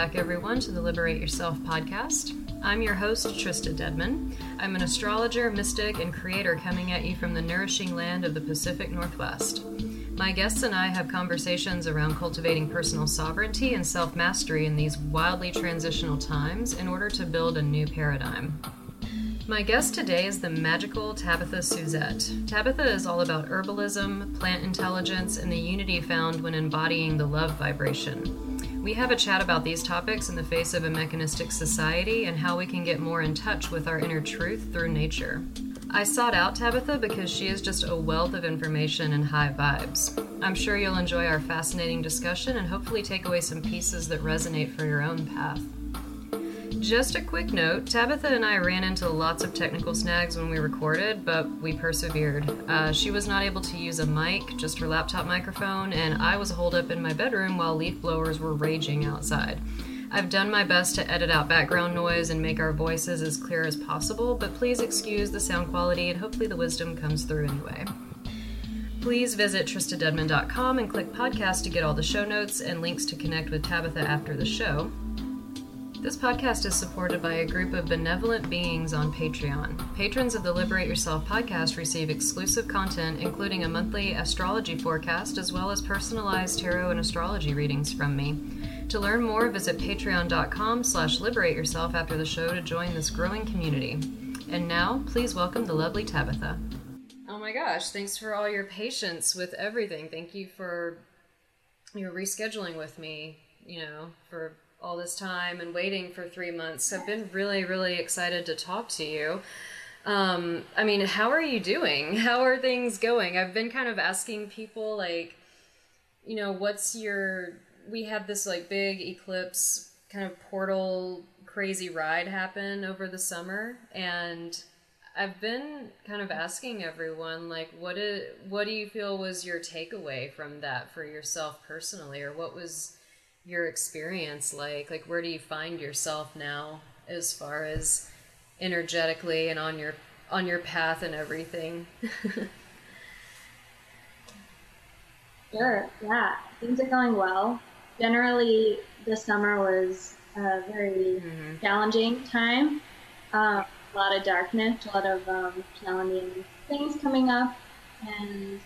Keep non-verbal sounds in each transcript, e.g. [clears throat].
Back, everyone, to the Liberate Yourself podcast. I'm your host, Trista Dedman. I'm an astrologer, mystic, and creator coming at you from the nourishing land of the Pacific Northwest. My guests and I have conversations around cultivating personal sovereignty and self mastery in these wildly transitional times in order to build a new paradigm. My guest today is the magical Tabitha Suzette. Tabitha is all about herbalism, plant intelligence, and the unity found when embodying the love vibration. We have a chat about these topics in the face of a mechanistic society and how we can get more in touch with our inner truth through nature. I sought out Tabitha because she is just a wealth of information and high vibes. I'm sure you'll enjoy our fascinating discussion and hopefully take away some pieces that resonate for your own path. Just a quick note Tabitha and I ran into lots of technical snags when we recorded, but we persevered. Uh, she was not able to use a mic, just her laptop microphone, and I was holed up in my bedroom while leaf blowers were raging outside. I've done my best to edit out background noise and make our voices as clear as possible, but please excuse the sound quality and hopefully the wisdom comes through anyway. Please visit tristadedman.com and click podcast to get all the show notes and links to connect with Tabitha after the show. This podcast is supported by a group of benevolent beings on Patreon. Patrons of the Liberate Yourself podcast receive exclusive content, including a monthly astrology forecast, as well as personalized tarot and astrology readings from me. To learn more, visit patreon.com slash liberate yourself after the show to join this growing community. And now, please welcome the lovely Tabitha. Oh my gosh, thanks for all your patience with everything. Thank you for your rescheduling with me, you know, for all this time and waiting for three months. I've been really, really excited to talk to you. Um, I mean, how are you doing? [laughs] How are things going? I've been kind of asking people, like, you know, what's your. We had this, like, big eclipse kind of portal crazy ride happen over the summer, and I've been kind of asking everyone, like, what, is, what do you feel was your takeaway from that for yourself personally, or what was your experience like? Like, where do you find yourself now as far as energetically and on your on your path and everything? [laughs] sure. Yeah, things are going well. Generally, the summer was a very mm-hmm. challenging time. Uh, a lot of darkness, a lot of um, challenging things coming up, and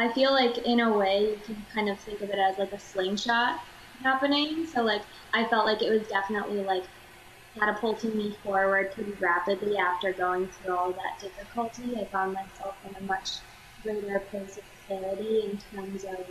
I feel like in a way you can kind of think of it as like a slingshot happening. So like I felt like it was definitely like catapulting me forward pretty rapidly after going through all that difficulty. I found myself in a much greater place of clarity in terms of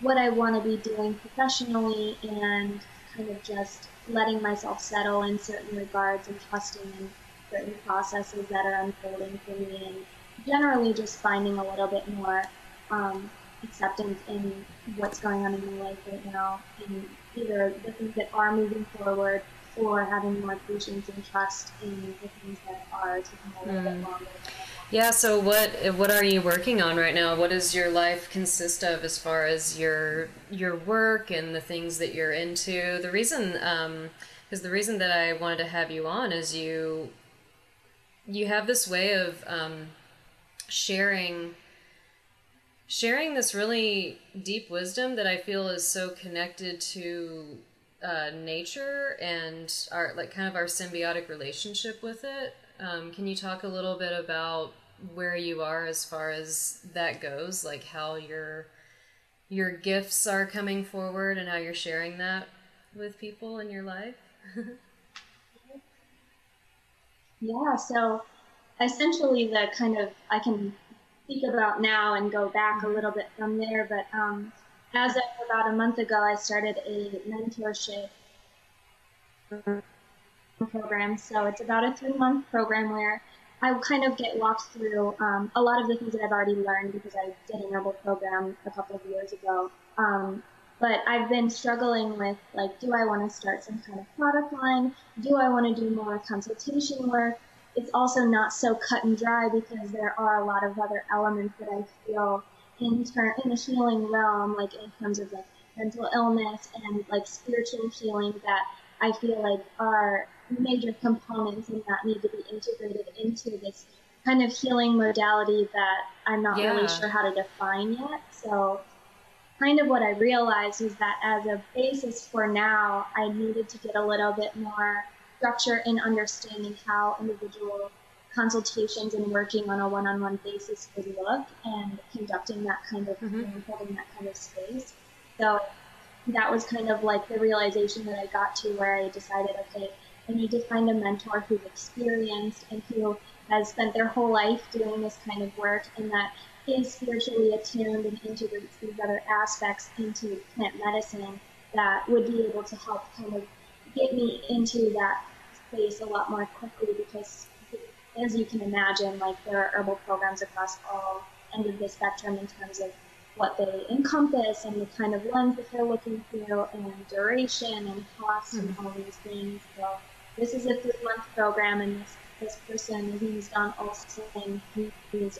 what I want to be doing professionally and kind of just letting myself settle in certain regards and trusting in certain processes that are unfolding for me and generally just finding a little bit more um, acceptance in what's going on in your life right now, and either the things that are moving forward or having more patience and trust in the things that are taking a little mm. bit longer. Yeah. So what what are you working on right now? What does your life consist of as far as your your work and the things that you're into? The reason, because um, the reason that I wanted to have you on is you you have this way of um, sharing sharing this really deep wisdom that I feel is so connected to uh, nature and our like kind of our symbiotic relationship with it. Um, can you talk a little bit about where you are as far as that goes, like how your your gifts are coming forward and how you're sharing that with people in your life? [laughs] yeah, so essentially the kind of I can speak about now and go back a little bit from there. But um, as of about a month ago, I started a mentorship program. So it's about a three month program where I kind of get walked through um, a lot of the things that I've already learned because I did an herbal program a couple of years ago. Um, but I've been struggling with like, do I want to start some kind of product line? Do I want to do more consultation work? It's also not so cut and dry because there are a lot of other elements that I feel in turn in the healing realm, like in terms of like mental illness and like spiritual healing that I feel like are major components and that need to be integrated into this kind of healing modality that I'm not yeah. really sure how to define yet. So kind of what I realized is that as a basis for now, I needed to get a little bit more structure in understanding how individual consultations and working on a one-on-one basis would look and conducting that kind of mm-hmm. holding that kind of space. So that was kind of like the realization that I got to where I decided, okay, I need to find a mentor who's experienced and who has spent their whole life doing this kind of work and that is spiritually attuned and integrates these other aspects into plant medicine that would be able to help kind of get me into that space a lot more quickly because as you can imagine like there are herbal programs across all end of the spectrum in terms of what they encompass and the kind of lens that they're looking through and duration and cost mm-hmm. and all these things so this is a three month program and this, this person his name is Don Olson he is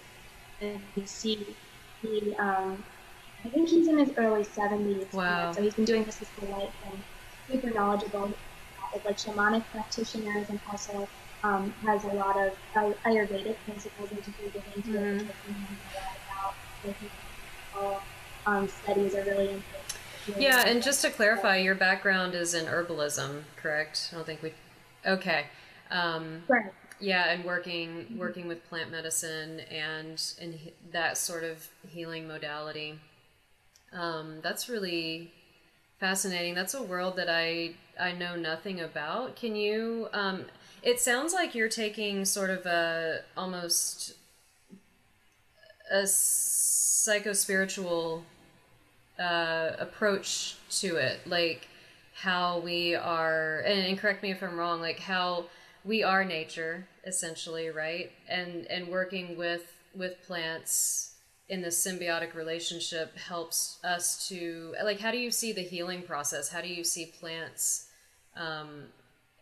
NBC. He, um, I think he's in his early 70s. Wow. So he's been doing this his whole life and super knowledgeable with like shamanic practitioners and also um, has a lot of Ayurvedic principles into get into mm-hmm. it, a lot about. all um, studies are really important. Yeah, and just to clarify, your background is in herbalism, correct? I don't think we. Okay. Um, right yeah and working working with plant medicine and and that sort of healing modality um, that's really fascinating. That's a world that i i know nothing about. Can you um, it sounds like you're taking sort of a almost a psychospiritual uh, approach to it. Like how we are and, and correct me if i'm wrong like how we are nature essentially, right? And and working with with plants in this symbiotic relationship helps us to like how do you see the healing process? How do you see plants um,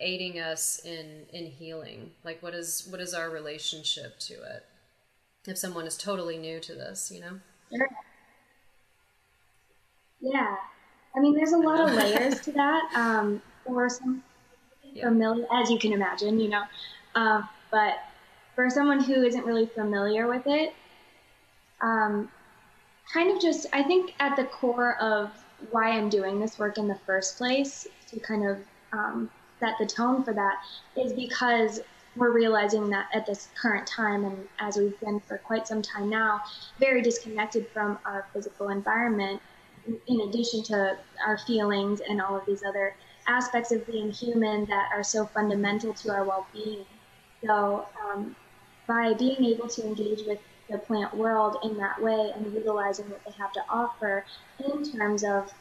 aiding us in in healing? Like what is what is our relationship to it? If someone is totally new to this, you know? Sure. Yeah. I mean, there's a lot of layers to that. Um, for some yeah. familiar, as you can imagine, you know, um, but for someone who isn't really familiar with it, um, kind of just, I think at the core of why I'm doing this work in the first place, to kind of um, set the tone for that, is because we're realizing that at this current time, and as we've been for quite some time now, very disconnected from our physical environment, in addition to our feelings and all of these other aspects of being human that are so fundamental to our well being. So, um, by being able to engage with the plant world in that way and utilizing what they have to offer in terms of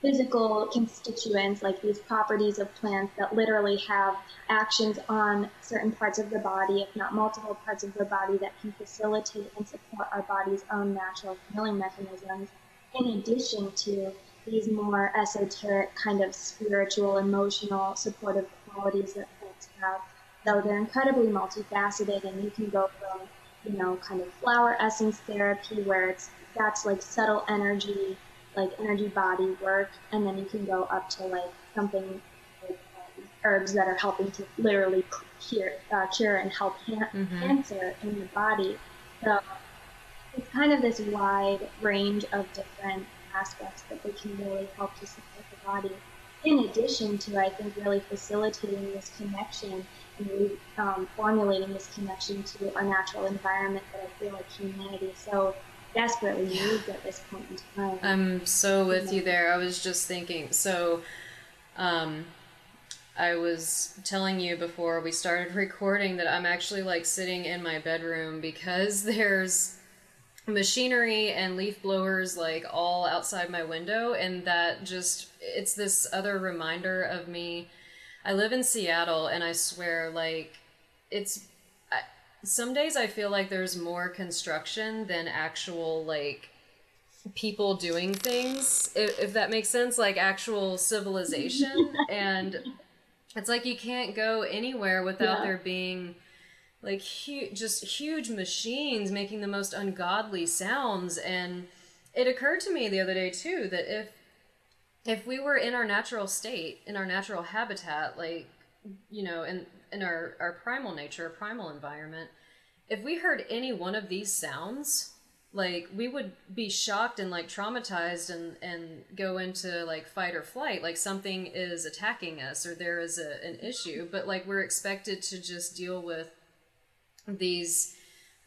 physical constituents, like these properties of plants that literally have actions on certain parts of the body, if not multiple parts of the body, that can facilitate and support our body's own natural healing mechanisms, in addition to these more esoteric, kind of spiritual, emotional, supportive qualities that plants have. Though they're incredibly multifaceted, and you can go from, you know, kind of flower essence therapy, where it's that's like subtle energy, like energy body work, and then you can go up to like something like um, herbs that are helping to literally cure, uh, cure and help ha- mm-hmm. cancer in the body. So it's kind of this wide range of different aspects that they can really help to support the body. In addition to, I think, really facilitating this connection and um, formulating this connection to our natural environment that I feel like humanity so desperately needs at this point in time. I'm so with you there. I was just thinking, so um, I was telling you before we started recording that I'm actually like sitting in my bedroom because [laughs] there's machinery and leaf blowers like all outside my window and that just it's this other reminder of me i live in seattle and i swear like it's I, some days i feel like there's more construction than actual like people doing things, if, if that makes sense, like actual civilization. [laughs] and it's like you can't go anywhere without Yeah. there being like hu- just huge machines making the most ungodly sounds. And it occurred to me the other day too that if if we were in our natural state, in our natural habitat, like you know, in in our our primal nature, primal environment, if we heard any one of these sounds, like we would be shocked and like traumatized and and go into like fight or flight, like something is attacking us or there is a, an issue. But like we're expected to just deal with these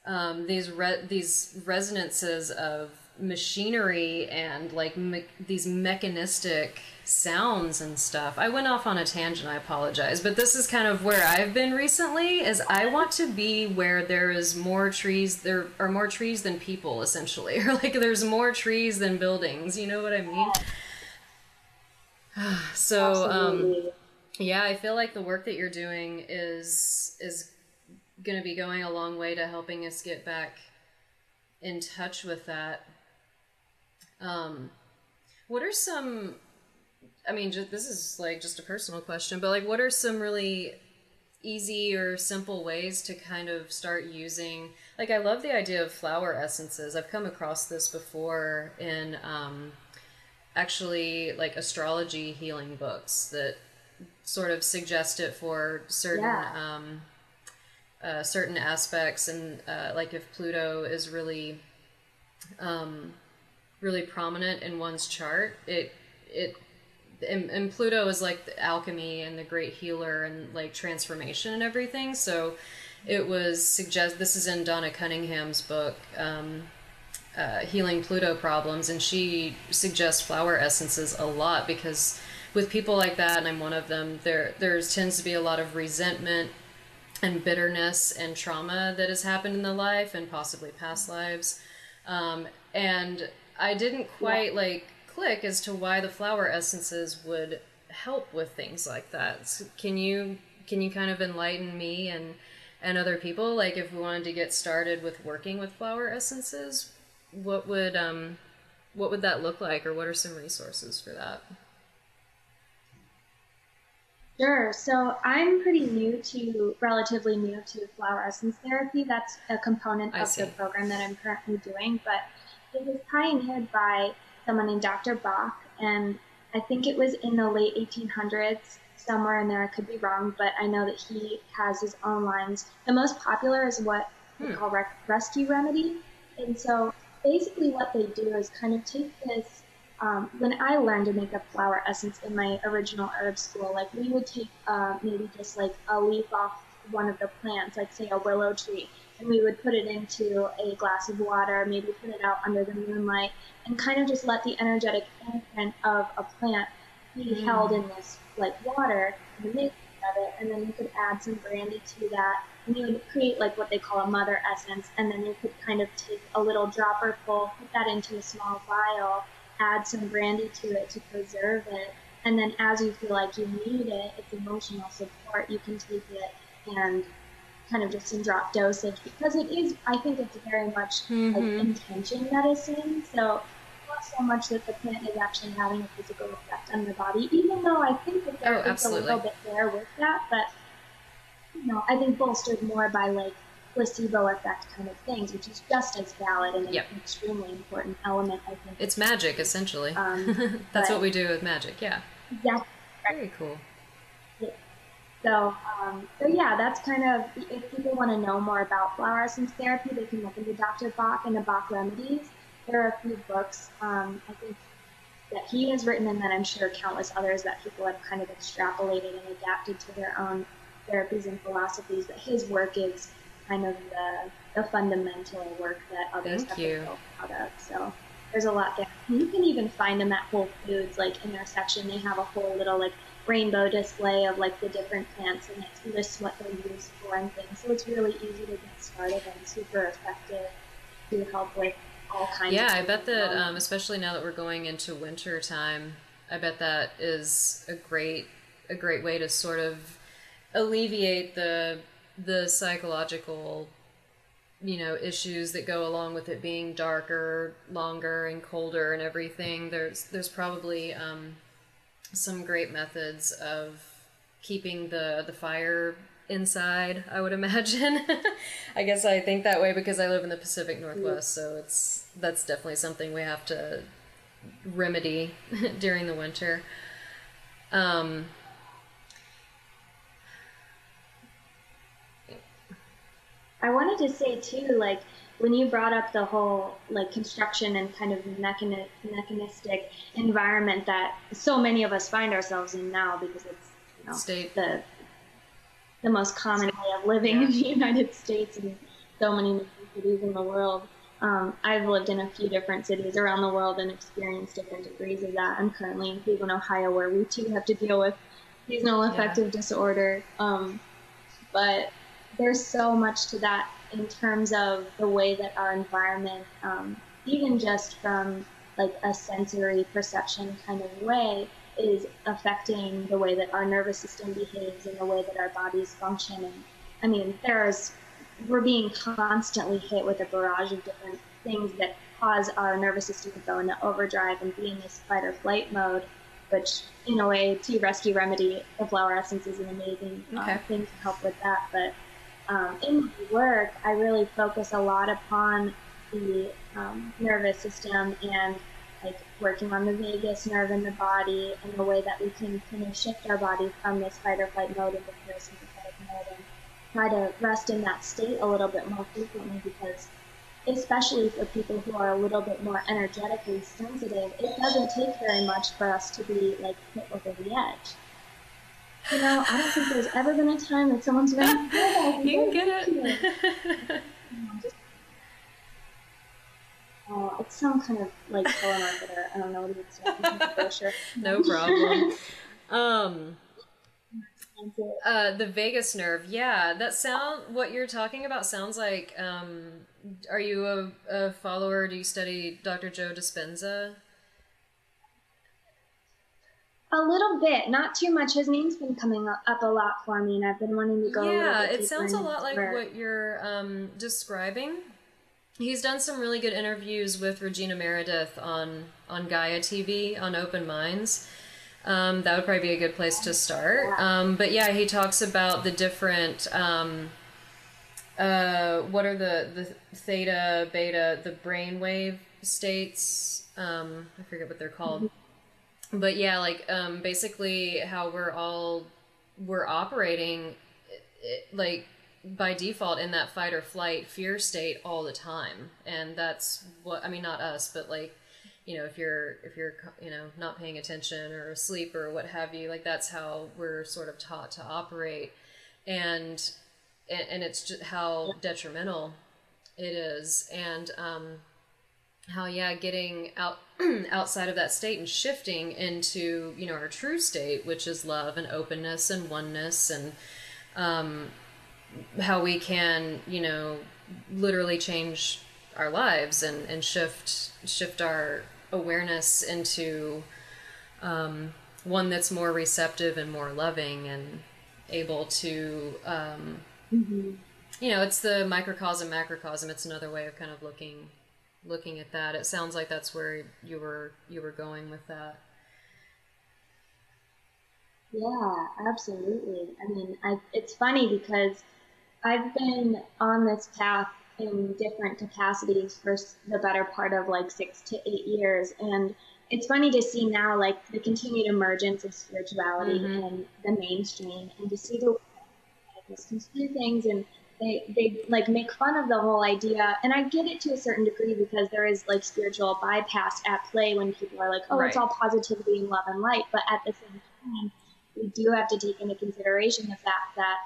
um, these re- these resonances of machinery and like me- these mechanistic sounds and stuff. I went off on a tangent. I apologize, but this is kind of where I've been recently. Is I want to be where there is more trees. There are more trees than people, essentially, [laughs] or like there's more trees than buildings. You know what I mean? [sighs] so um, yeah, I feel like the work that you're doing is is going to be going a long way to helping us get back in touch with that. Um, what are some? I mean, just, this is like just a personal question, but like, what are some really easy or simple ways to kind of start using? Like, I love the idea of flower essences. I've come across this before in um, actually like astrology healing books that sort of suggest it for certain Yeah. um, uh, certain aspects, and uh, like if Pluto is really um, really prominent in one's chart, it it and, and Pluto is like the alchemy and the great healer and like transformation and everything. So it was suggest this is in Donna Cunningham's book. Um, uh, healing Pluto problems, and she suggests flower essences a lot because with people like that, and I'm one of them, there there's tends to be a lot of resentment and bitterness and trauma that has happened in the life and possibly past lives. Um, and I didn't quite like click as to why the flower essences would help with things like that. So can you can you kind of enlighten me and and other people like if we wanted to get started with working with flower essences, what would um what would that look like or what are some resources for that? Sure. So I'm pretty new to, relatively new to flower essence therapy. That's a component I of see. the program that I'm currently doing, but it was pioneered by someone named Dr. Bach, and I think it was in the late 1800s, somewhere in there. I could be wrong, but I know that he has his own lines. The most popular is what we Hmm. call rec- rescue remedy, and so basically what they do is kind of take this um, when I learned to make a flower essence in my original herb school, like we would take uh, maybe just like a leaf off one of the plants, like say a willow tree, and we would put it into a glass of water, maybe put it out under the moonlight, and kind of just let the energetic imprint of a plant be Mm. held in this like water, the making of it, and then you could add some brandy to that, and you would create like what they call a mother essence, and then you could kind of take a little dropper full, put that into a small vial, add some brandy to it to preserve it, and then as you feel like you need it, it's emotional support, you can take it and kind of just in drop dosage because it is, I think it's very much like Mhm. intention medicine. So not so much that the plant is actually having a physical effect on the body, even though I think that there Oh, is a little bit there with that, but you know, I think bolstered more by like placebo effect kind of things, which is just as valid and Yep. an extremely important element, I think. It's magic essentially. Um, [laughs] That's what we do with magic. Yeah. yeah, Very cool. So, um, so yeah, that's kind of if people want to know more about flower essence therapy, they can look into Dr. Bach and the Bach remedies. There are a few books um, I think that he has written, and then I'm sure countless others that people have kind of extrapolated and adapted to their own therapies and philosophies. But his work is kind of the, the fundamental work that others Thank have you. built out of. So there's a lot there. You can even find them at Whole Foods, like in their section, they have a whole little like rainbow display of like the different plants and it lists what they're used for and things. So it's really easy to get started and super effective to help with all kinds Yeah, I bet that, um, um, especially now that we're going into winter time, I bet that is a great a great way to sort of alleviate the the psychological you know issues that go along with it being darker, longer, and colder and everything. There's there's probably um, some great methods of keeping the the fire inside. I would imagine. [laughs] I guess I think that way because I live in the Pacific Northwest, so it's that's definitely something we have to remedy [laughs] during the winter. Um, I wanted to say too, like when you brought up the whole like construction and kind of mechani- mechanistic environment that so many of us find ourselves in now because it's you know State. the the most common way of living in the United States and so many cities in the world. Um, I've lived in a few different cities around the world and experienced different degrees of that. I'm currently in Cleveland, Ohio, where we too have to deal with seasonal affective yeah. disorder. Um, but there's so much to that in terms of the way that our environment, um, even just from like a sensory perception kind of way, is affecting the way that our nervous system behaves and the way that our bodies function. And I mean, there's we're being constantly hit with a barrage of different things that cause our nervous system to go into overdrive and be in this fight or flight mode. Which, in a way, to rescue remedy, the flower essence is an amazing uh, okay. uh, thing to help with that. But um, in my work, I really focus a lot upon the um, nervous system and like working on the vagus nerve in the body and the way that we can kind of shift our body from this fight or flight mode into parasympathetic mode and try to rest in that state a little bit more frequently because especially for people who are a little bit more energetically sensitive, it doesn't take very much for us to be like hit over the edge. You know, I don't think there's ever been a time that someone's [laughs] been. Oh, you can get it. Oh, it's some kind of like [laughs] telemarketer. I don't know what it's saying. [laughs] no problem. Um, uh, the vagus nerve. Yeah, that sound. What you're talking about sounds like. Um, are you a, a follower? Do you study Dr. Joe Dispenza? A little bit, not too much. His name's been coming up a lot for me, and I've been wanting to go. Yeah, it sounds a lot like what you're um, describing. He's done some really good interviews with Regina Meredith on on Gaia TV on Open Minds. Um, that would probably be a good place to start. Um, but yeah, he talks about the different. Um, uh, what are the the theta, beta, the brainwave states? Um, I forget what they're called. But yeah, like um, basically how we're all we're operating, it, like by default in that fight or flight fear state all the time. And that's what i mean not us but like you know if you're if you're you know not paying attention or asleep or what have you like that's how we're sort of taught to operate. And and, and it's just how detrimental it is. And um how yeah getting out [clears throat] outside of that state and shifting into you know our true state which is love and openness and oneness and um how we can, you know, literally change our lives and, and shift shift our awareness into um, one that's more receptive and more loving and able to um, mm-hmm. you know it's the microcosm macrocosm it's another way of kind of looking looking at that it sounds like that's where you were you were going with that yeah absolutely i mean I, it's funny because I've been on this path in different capacities for the better part of like six to eight years. And it's funny to see now like the continued emergence of spirituality mm-hmm. in the mainstream and to see the misconstrue things and they, they like make fun of the whole idea and i get it to a certain degree because there is like spiritual bypass at play when people are like oh right. it's all positivity and love and light but at the same time we do have to take into consideration the fact that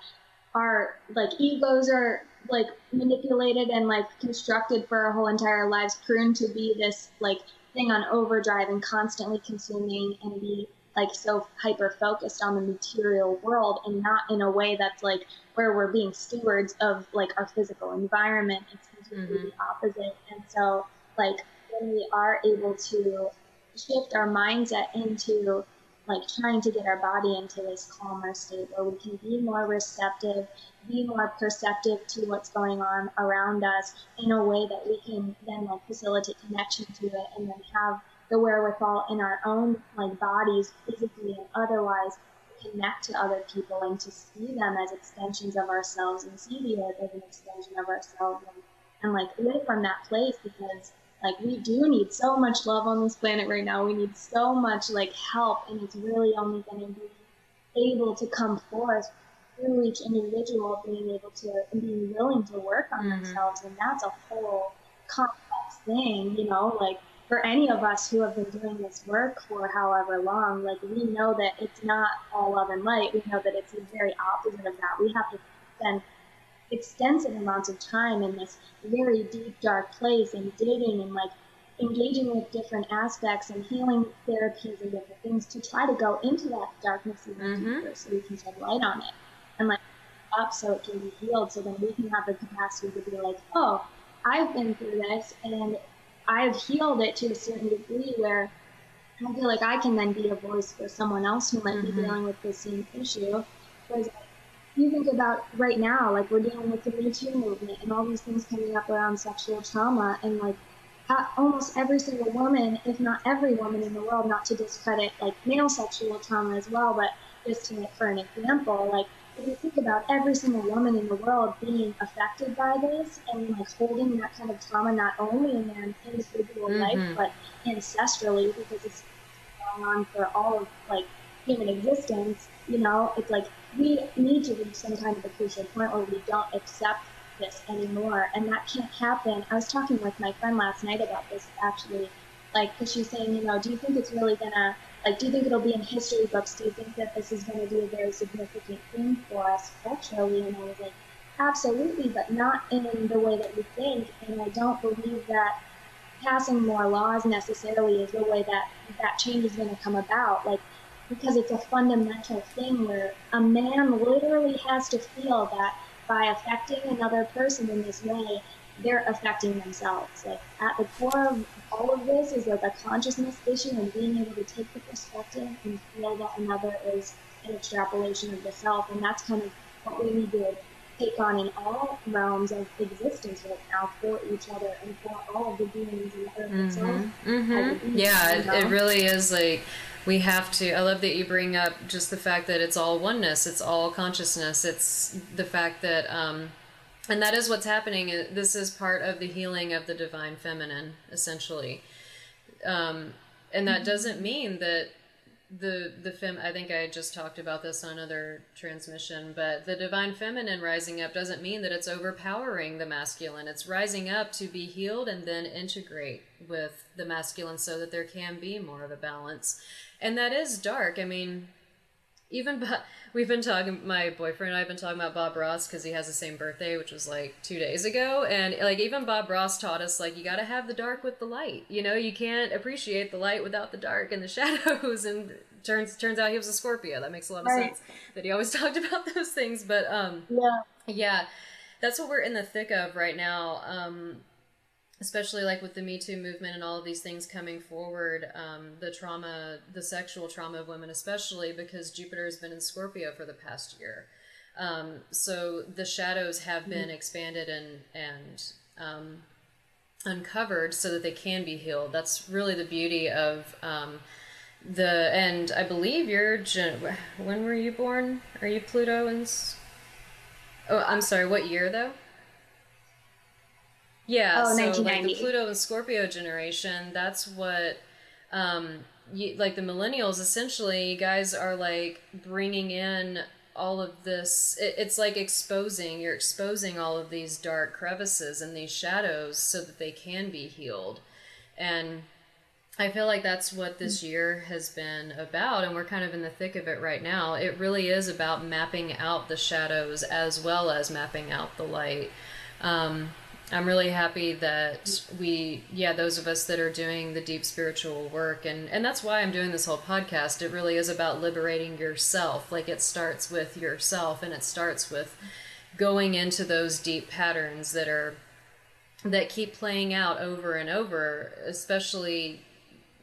our like egos are like manipulated and like constructed for our whole entire lives pruned to be this like thing on overdrive and constantly consuming and be like so hyper focused on the material world and not in a way that's like where we're being stewards of like our physical environment it's completely mm-hmm. the opposite and so like when we are able to shift our mindset into like trying to get our body into this calmer state where we can be more receptive, be more perceptive to what's going on around us in a way that we can then like facilitate connection to it and then have the wherewithal in our own like bodies physically and otherwise connect to other people and to see them as extensions of ourselves and see the earth as an extension of ourselves and, and like live from that place because like we do need so much love on this planet right now. We need so much like help, and it's really only going to be able to come forth through each individual being able to and being willing to work on mm-hmm. themselves, and that's a whole complex thing, you know, like for any of us who have been doing this work for however long, like we know that it's not all love and light. We know that it's the very opposite of that. We have to spend extensive amounts of time in this very deep, dark place and digging and like engaging with different aspects and healing therapies and different things to try to go into that darkness even mm-hmm. deeper so we can shed light on it and like up so it can be healed so then we can have the capacity to be like, oh, I've been through this and I've healed it to a certain degree where I feel like I can then be a voice for someone else who might mm-hmm. be dealing with the same issue. Whereas you think about right now, like we're dealing with the Me Too movement and all these things coming up around sexual trauma, and like almost every single woman, if not every woman in the world, not to discredit like male sexual trauma as well, but just to make for an example, like if you think about every single woman in the world being affected by this and like holding that kind of trauma not only in their individual mm-hmm. life but ancestrally because it's going on for all of like human existence, you know, it's like we need to reach some kind of a crucial point where we don't accept this anymore. And that can't happen. I was talking with my friend last night about this actually. Like, because she's saying, you know, do you think it's really gonna, like, do you think it'll be in history books? Do you think that this is gonna be a very significant thing for us culturally? And I was like, absolutely, but not in the way that we think. And I don't believe that passing more laws necessarily is the way that that change is going to come about. Like, because it's a fundamental thing where a man literally has to feel that by affecting another person in this way, they're affecting themselves. Like at the core of all of this is like a consciousness issue and being able to take the perspective and feel that another is an extrapolation of the self. And that's kind of what we need to take on in all realms of existence right now for each other and for all of the beings in the earth mm-hmm. itself. Mm-hmm. Yeah, it, it really is like we have to i love that you bring up just the fact that it's all oneness it's all consciousness it's the fact that um and that is what's happening this is part of the healing of the divine feminine essentially um and that mm-hmm. doesn't mean that the the fem i think i just talked about this on another transmission but the divine feminine rising up doesn't mean that it's overpowering the masculine it's rising up to be healed and then integrate with the masculine so that there can be more of a balance and that is dark. I mean, even but we've been talking. My boyfriend and I have been talking about Bob Ross because he has the same birthday, which was like two days ago, and like even Bob Ross taught us like you got to have the dark with the light. You know, you can't appreciate the light without the dark and the [laughs] shadows. And turns turns out he was a Scorpio. That makes a lot of right. sense that he always [laughs] talked about those things. But um, yeah, yeah, that's what we're in the thick of right now. Um, especially like with the Me Too movement and all of these things coming forward, um, the trauma, the sexual trauma of women, especially because Jupiter has been in Scorpio for the past year. Um, so the shadows have mm-hmm. been expanded and and um, uncovered so that they can be healed. That's really the beauty of um, the. And I believe you're. When were you born? Are you Pluto and? Oh, I'm sorry. What year though? Yeah, oh, so like the Pluto and Scorpio generation, that's what, um, you, like the millennials, essentially, you guys are like bringing in all of this. It, it's like exposing, you're exposing all of these dark crevices and these shadows so that they can be healed. And I feel like that's what this year has been about, and we're kind of in the thick of it right now. It really is about mapping out the shadows as well as mapping out the light. Um, I'm really happy that we, yeah, those of us that are doing the deep spiritual work, and and that's why I'm doing this whole podcast. It really is about liberating yourself. Like it starts with yourself, and it starts with going into those deep patterns that are that keep playing out over and over, especially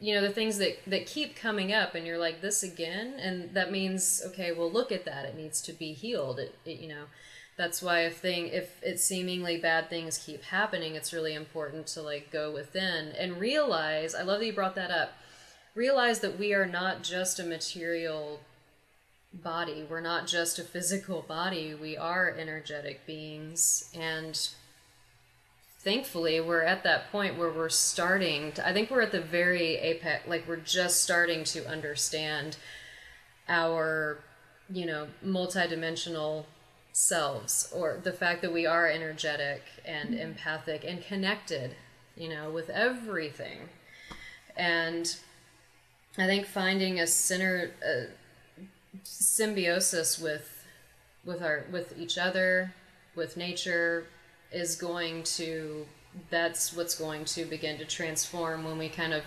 you know the things that that keep coming up and you're like this again and that means okay well look at that it needs to be healed it, it, you know that's why if thing if it's seemingly bad things keep happening it's really important to like go within and realize i love that you brought that up realize that we are not just a material body. We're not just a physical body. We are energetic beings. And thankfully we're at that point where we're starting to, i think we're at the very apex like we're just starting to understand our you know multidimensional selves or the fact that we are energetic and mm-hmm. empathic and connected you know with everything and i think finding a center a symbiosis with with our with each other with nature is going to that's what's going to begin to transform when we kind of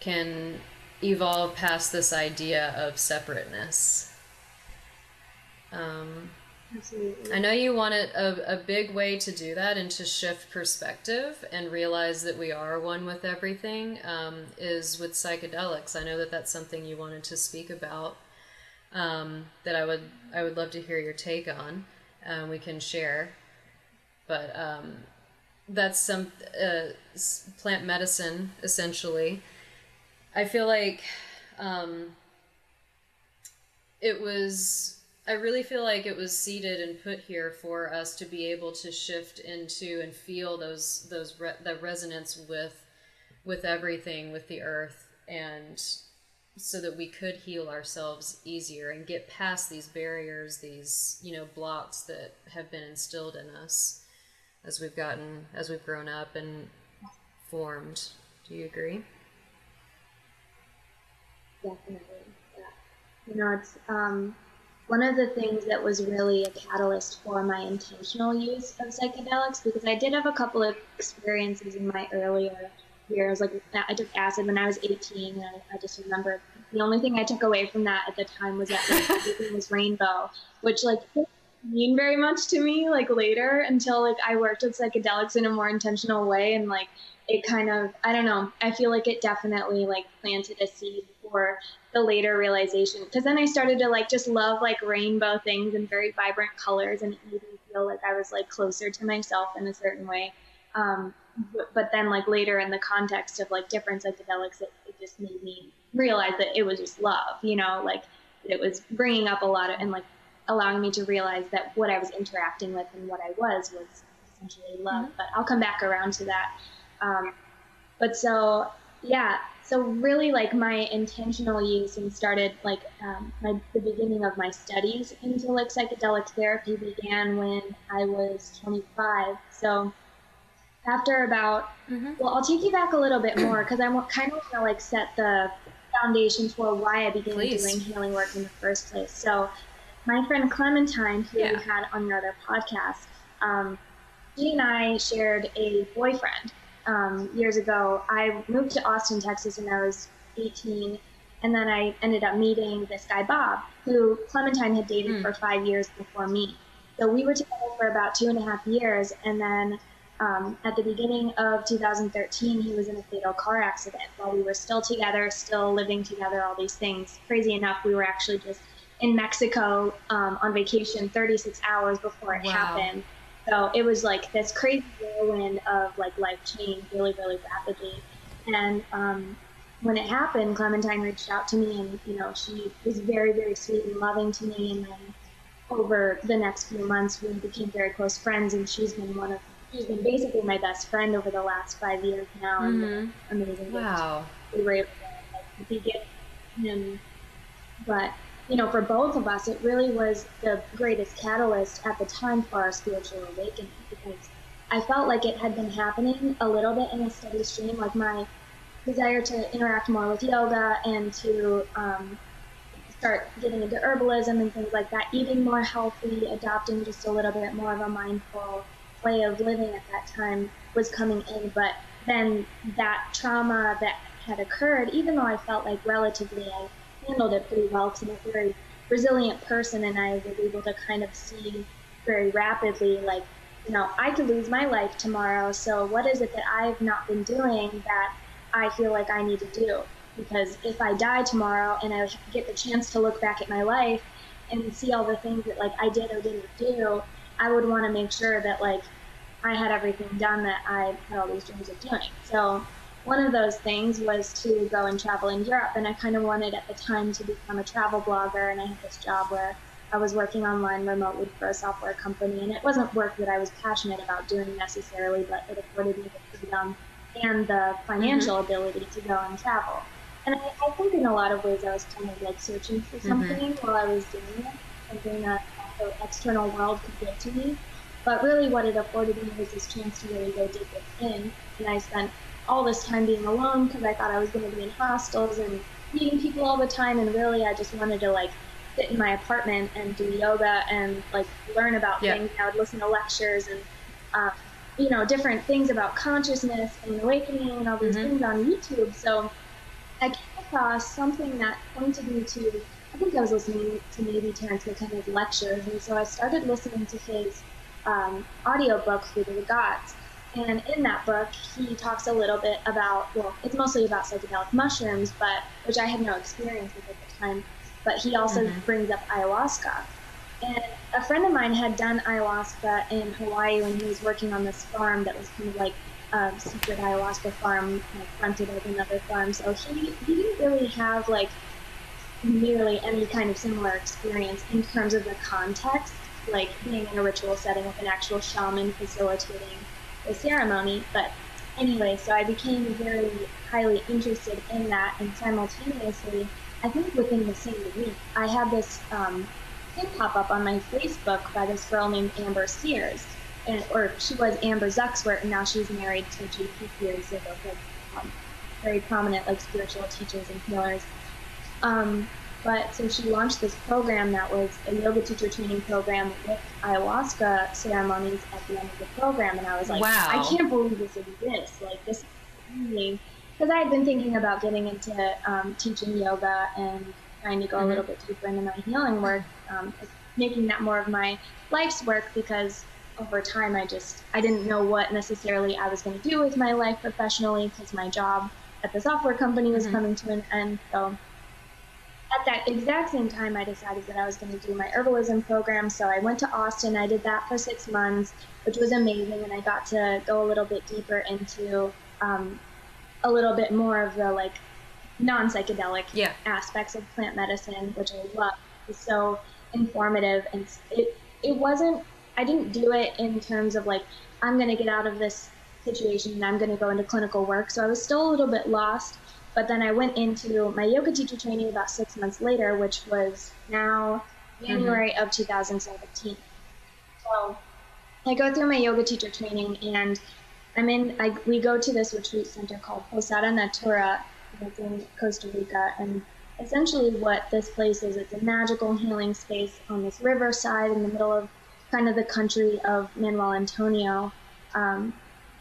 can evolve past this idea of separateness. Um, Absolutely. I know you wanted a, a big way to do that and to shift perspective and realize that we are one with everything um, is with psychedelics. I know that that's something you wanted to speak about. Um, that I would I would love to hear your take on. Um, we can share but um, that's some uh, plant medicine essentially. I feel like um, it was. I really feel like it was seeded and put here for us to be able to shift into and feel those those re- the resonance with with everything with the earth and so that we could heal ourselves easier and get past these barriers these you know blocks that have been instilled in us as we've gotten as we've grown up and formed. Do you agree? Definitely. Yeah. You know, it's um, one of the things that was really a catalyst for my intentional use of psychedelics because I did have a couple of experiences in my earlier years. Like I took acid when I was 18, and I, I just remember the only thing I took away from that at the time was that [laughs] like, everything was rainbow, which like mean very much to me like later until like I worked with psychedelics in a more intentional way and like it kind of I don't know I feel like it definitely like planted a seed for the later realization because then I started to like just love like rainbow things and very vibrant colors and it made me feel like I was like closer to myself in a certain way um, but, but, then like later in the context of like different psychedelics it, it just made me realize that it was just love you know like it was bringing up a lot of and like allowing me to realize that what I was interacting with and what I was was essentially love. Mm-hmm. But I'll come back around to that. Um, but so, yeah, so really like my intentional use and started like um, my, the beginning of my studies into like psychedelic therapy began when I was 25. So after about, mm-hmm. well, I'll take you back a little bit more because I kind of want to like set the foundation for why I began Please. doing healing work in the first place. So my friend Clementine, who yeah. we had on your other podcast, um, she and I shared a boyfriend um, years ago. I moved to Austin, Texas when I was 18, and then I ended up meeting this guy, Bob, who Clementine had dated mm. for five years before me. So we were together for about two and a half years, and then um, at the beginning of 2013, he was in a fatal car accident while we were still together, still living together, all these things. Crazy enough, we were actually just in Mexico um, on vacation 36 hours before it wow. happened. So it was like this crazy whirlwind of like life change really, really rapidly. And um, when it happened, Clementine reached out to me and, you know, she was very, very sweet and loving to me. And then over the next few months, we became very close friends. And she's been one of, she's been basically my best friend over the last five years now. Mm-hmm. And amazing. Wow. We were able to like, begin him. But you know, for both of us, it really was the greatest catalyst at the time for our spiritual awakening because I felt like it had been happening a little bit in a steady stream, like my desire to interact more with yoga and to um, start getting into herbalism and things like that, eating more healthy, adopting just a little bit more of a mindful way of living at that time was coming in. But then that trauma that had occurred, even though I felt like relatively I handled it pretty well because I'm a very resilient person and I was able to kind of see very rapidly, like, you know, I could lose my life tomorrow. So what is it that I've not been doing that I feel like I need to do. Because if I die tomorrow and I get the chance to look back at my life and see all the things that like I did or didn't do, I would want to make sure that like I had everything done that I had all these dreams of doing. So one of those things was to go and travel in Europe, and I kind of wanted at the time to become a travel blogger, and I had this job where I was working online remotely for a software company, and it wasn't work that I was passionate about doing necessarily, but it afforded me the freedom and the financial mm-hmm. ability to go and travel. And I, I, think in a lot of ways I was kind of like searching for mm-hmm. something mm-hmm. while I was doing it, something that the external world could give to me. But really, what it afforded me was this chance to really go deep within. And I spent all this time being alone because I thought I was going to be in hostels and meeting people all the time. And really, I just wanted to like sit in my apartment and do yoga and like learn about yeah. things. I would listen to lectures and, uh, you know, different things about consciousness and awakening and all these mm-hmm. things on YouTube. So I came across something that pointed me to, I think I was listening to maybe Terence McKenna's lectures. And so I started listening to his um, audiobook, of the Gods. And in that book, he talks a little bit about, well, it's mostly about psychedelic mushrooms, but which I had no experience with at the time. But he also mm-hmm. brings up ayahuasca. And a friend of mine had done ayahuasca in Hawaii when he was working on this farm that was kind of like a secret ayahuasca farm kind of fronted with another farm. So he, he didn't really have like nearly any kind of similar experience in terms of the context, like being in a ritual setting with an actual shaman facilitating the ceremony. But anyway, so I became very highly interested in that, and simultaneously, I think within the same week, I had this um, thing pop up on my Facebook by this girl named Amber Sears, and or she was Amber Zucksworth, and now she's married to J.P. Sears, so like um, very prominent like spiritual teachers and healers. Um, but so she launched this program that was a yoga teacher training program with ayahuasca ceremonies at the end of the program. And I was like, wow. I can't believe this exists. Like, this is amazing. Because I had been thinking about getting into um, teaching yoga and trying to go mm-hmm. a little bit deeper into my healing work, um, making that more of my life's work because over time I just I didn't know what necessarily I was going to do with my life professionally because my job at the software company was mm-hmm. coming to an end. So at that exact same time, I decided that I was going to do my herbalism program. So I went to Austin. I did that for six months, which was amazing. And I got to go a little bit deeper into um, a little bit more of the like non psychedelic yeah. aspects of plant medicine, which I love. It's so informative. And it, it wasn't, I didn't do it in terms of like, I'm going to get out of this situation and I'm going to go into clinical work. So I was still a little bit lost but then I went into my yoga teacher training about six months later, which was now January mm-hmm. of 2017. So I go through my yoga teacher training and I'm in, I, we go to this retreat center called Posada Natura that's in Costa Rica. And essentially what this place is, it's a magical healing space on this riverside in the middle of kind of the country of Manuel Antonio. Um,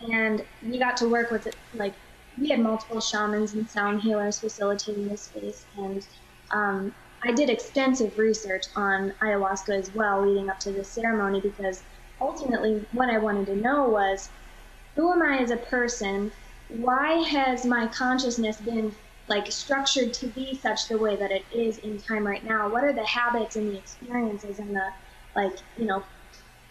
and we got to work with like we had multiple shamans and sound healers facilitating this space, and um, I did extensive research on ayahuasca as well leading up to this ceremony because ultimately what I wanted to know was who am I as a person? Why has my consciousness been like structured to be such the way that it is in time right now? What are the habits and the experiences and the like, you know,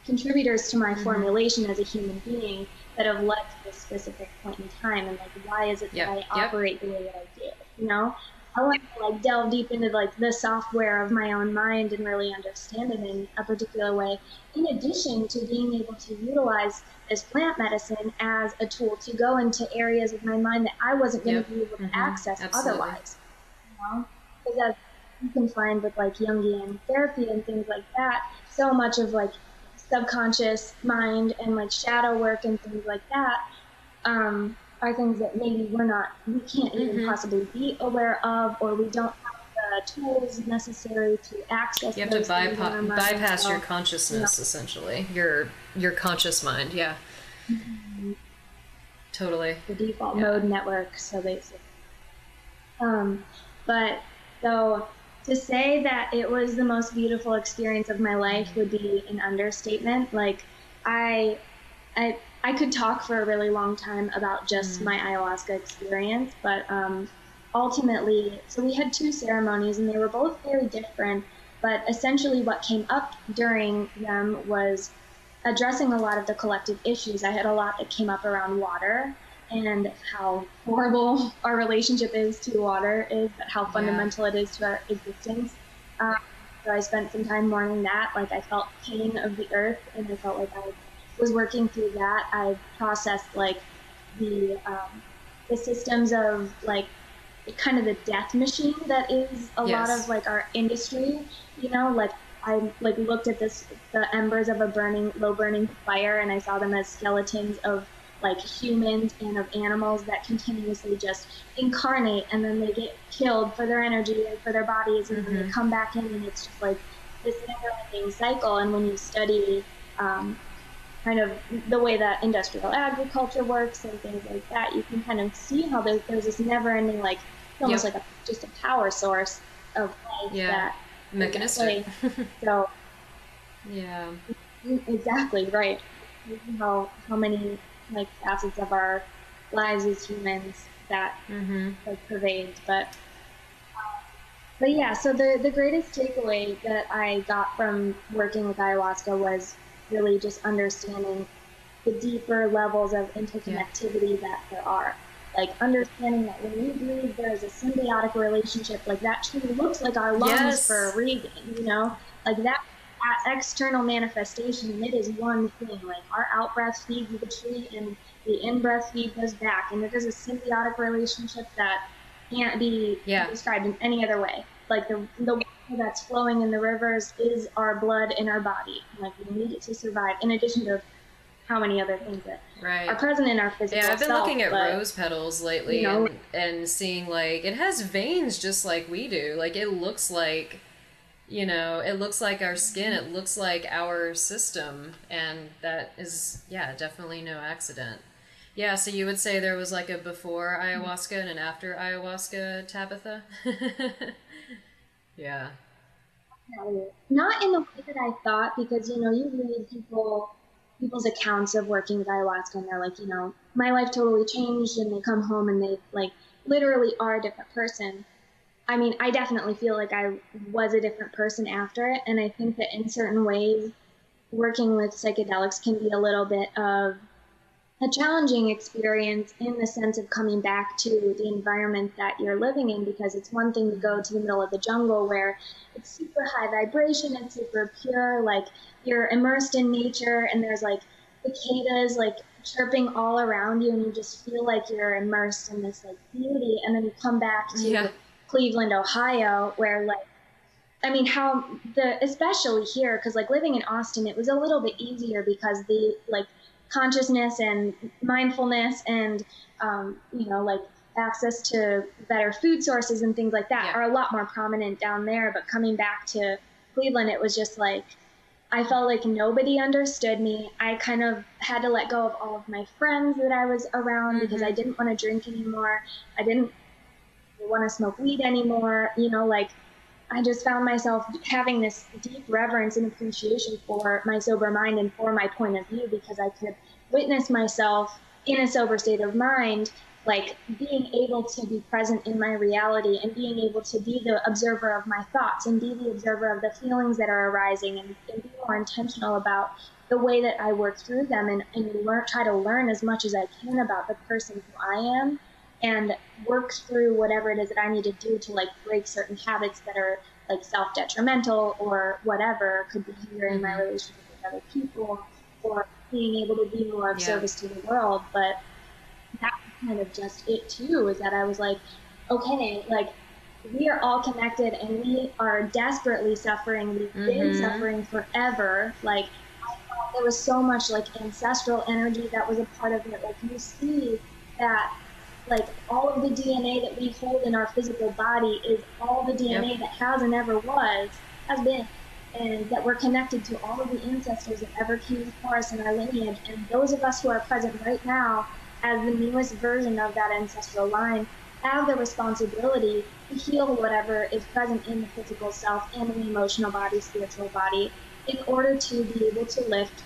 contributors to my mm-hmm. formulation as a human being that have led to this specific point in time and like why is it yep. that I yep. operate the way that I do? You know? I want to like delve deep into like the software of my own mind and really understand it in a particular way. In addition to being able to utilize this plant medicine as a tool to go into areas of my mind that I wasn't going to be able to mm-hmm. access Absolutely. otherwise. You know, because as you can find with like Jungian therapy and things like that, so much of like subconscious mind and like shadow work and things like that um, are things that maybe we're not, we can't even mm-hmm. possibly be aware of, or we don't have the tools necessary to access. You have to bypass, bypass so, your consciousness, you know. essentially, your your conscious mind. Yeah. Mm-hmm. Totally. The default yeah. mode network, so basically. Um, but so to say that it was the most beautiful experience of my life would be an understatement. Like I, I I could talk for a really long time about just mm. my ayahuasca experience, but um, ultimately, so we had two ceremonies and they were both very different. But essentially, what came up during them was addressing a lot of the collective issues. I had a lot that came up around water and how horrible [laughs] our relationship is to water is, but how fundamental yeah. it is to our existence. Um, so I spent some time mourning that. Like I felt pain of the earth, and I felt like I was working through that. I processed like the um, the systems of like kind of the death machine that is a yes. lot of like our industry. You know, like I like looked at this the embers of a burning low burning fire, and I saw them as skeletons of like humans and of animals that continuously just incarnate and then they get killed for their energy and for their bodies and mm-hmm. then they mm-hmm. come back in and it's just like this never ending cycle and when you study um, kind of the way that industrial agriculture works and things like that, you can kind of see how there's, there's this never ending, like, almost yep. like a, just a power source of life yeah. that mechanistic. [laughs] so, yeah, [laughs] exactly right. How how many like facets of our lives as humans that mm-hmm. like pervade, but. Um, but yeah, so the, the greatest takeaway that I got from working with ayahuasca was really just understanding the deeper levels of interconnectivity yeah. that there are. Like understanding that when we breathe, there's a symbiotic relationship. Like that tree looks like our lungs yes. for a reason, you know? Like that external manifestation, and it is one thing. Like our out breath feeds the tree and the in breath feeds us back. And it is a symbiotic relationship that can't be yeah. described in any other way. Like the, the water that's flowing in the rivers is our blood in our body. Like we need it to survive, in addition to how many other things that right. are present in our physical. Yeah, I've been self, looking at but, rose petals lately you know, and, and seeing like it has veins just like we do. Like it looks like you know, it looks like our skin, it looks like our system, and that is, yeah, definitely no accident. Yeah, so you would say there was like a before ayahuasca and an after ayahuasca Tabitha? [laughs] Yeah. Not in the way that I thought, because you know, you read people people's accounts of working with ayahuasca, and they're like, you know, my life totally changed, and they come home and they like literally are a different person. I mean, I definitely feel like I was a different person after it, and I think that in certain ways, working with psychedelics can be a little bit of a challenging experience in the sense of coming back to the environment that you're living in because it's one thing to go to the middle of the jungle where it's super high vibration and super pure like you're immersed in nature and there's like cicadas like chirping all around you and you just feel like you're immersed in this like beauty and then you come back to yeah. Cleveland Ohio where like I mean, how the especially here because like living in Austin, it was a little bit easier because the like consciousness and mindfulness and um, you know like access to better food sources and things like that yeah. are a lot more prominent down there but coming back to cleveland it was just like i felt like nobody understood me i kind of had to let go of all of my friends that i was around mm-hmm. because i didn't want to drink anymore i didn't want to smoke weed anymore you know like I just found myself having this deep reverence and appreciation for my sober mind and for my point of view because I could witness myself in a sober state of mind, like being able to be present in my reality and being able to be the observer of my thoughts and be the observer of the feelings that are arising and, and be more intentional about the way that I work through them and, and learn, try to learn as much as I can about the person who I am and work through whatever it is that I need to do to like break certain habits that are like self detrimental or whatever could be hindering my mm-hmm. relationship with other people or being able to be more of yeah. service to the world. But that's kind of just it too, is that I was like, okay, like we are all connected and we are desperately suffering. We've mm-hmm. been suffering forever. Like there was so much like ancestral energy that was a part of it. Like you see that like all of the DNA that we hold in our physical body is all the DNA yep. that has and ever was, has been, and that we're connected to all of the ancestors that ever came before us in our lineage. And those of us who are present right now as the newest version of that ancestral line have the responsibility to heal whatever is present in the physical self and in the emotional body, spiritual body, in order to be able to lift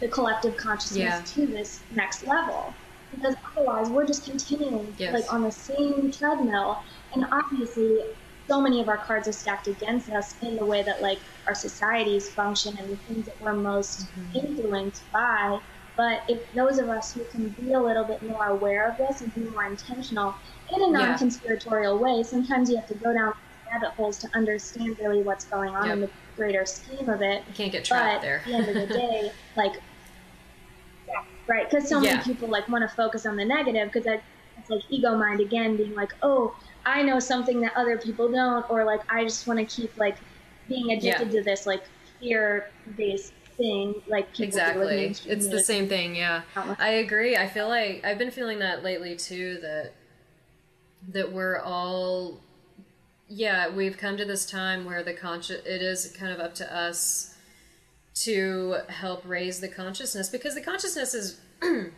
the collective consciousness Yeah. to this next level. Because otherwise, we're just continuing Yes. like on the same treadmill, and obviously, so many of our cards are stacked against us in the way that like our societies function and the things that we're most Mm-hmm. influenced by. But if those of us who can be a little bit more aware of this and be more intentional in a non-conspiratorial way, sometimes you have to go down rabbit holes to understand really what's going on in the greater scheme of it. You can't get But trapped there. at the end of the [laughs] day, like, yeah, right? Because so Yeah. many people like want to focus on the negative because it's like ego mind again, being like, oh, I know something that other people don't, or like I just want to keep like being addicted to this like fear-based thing, like people do with exactly. it's the same thing yeah. I agree. I feel like i've been feeling that lately too that that we're all yeah we've come to this time where the conscious it is kind of up to us to help raise the consciousness because the consciousness is [clears throat]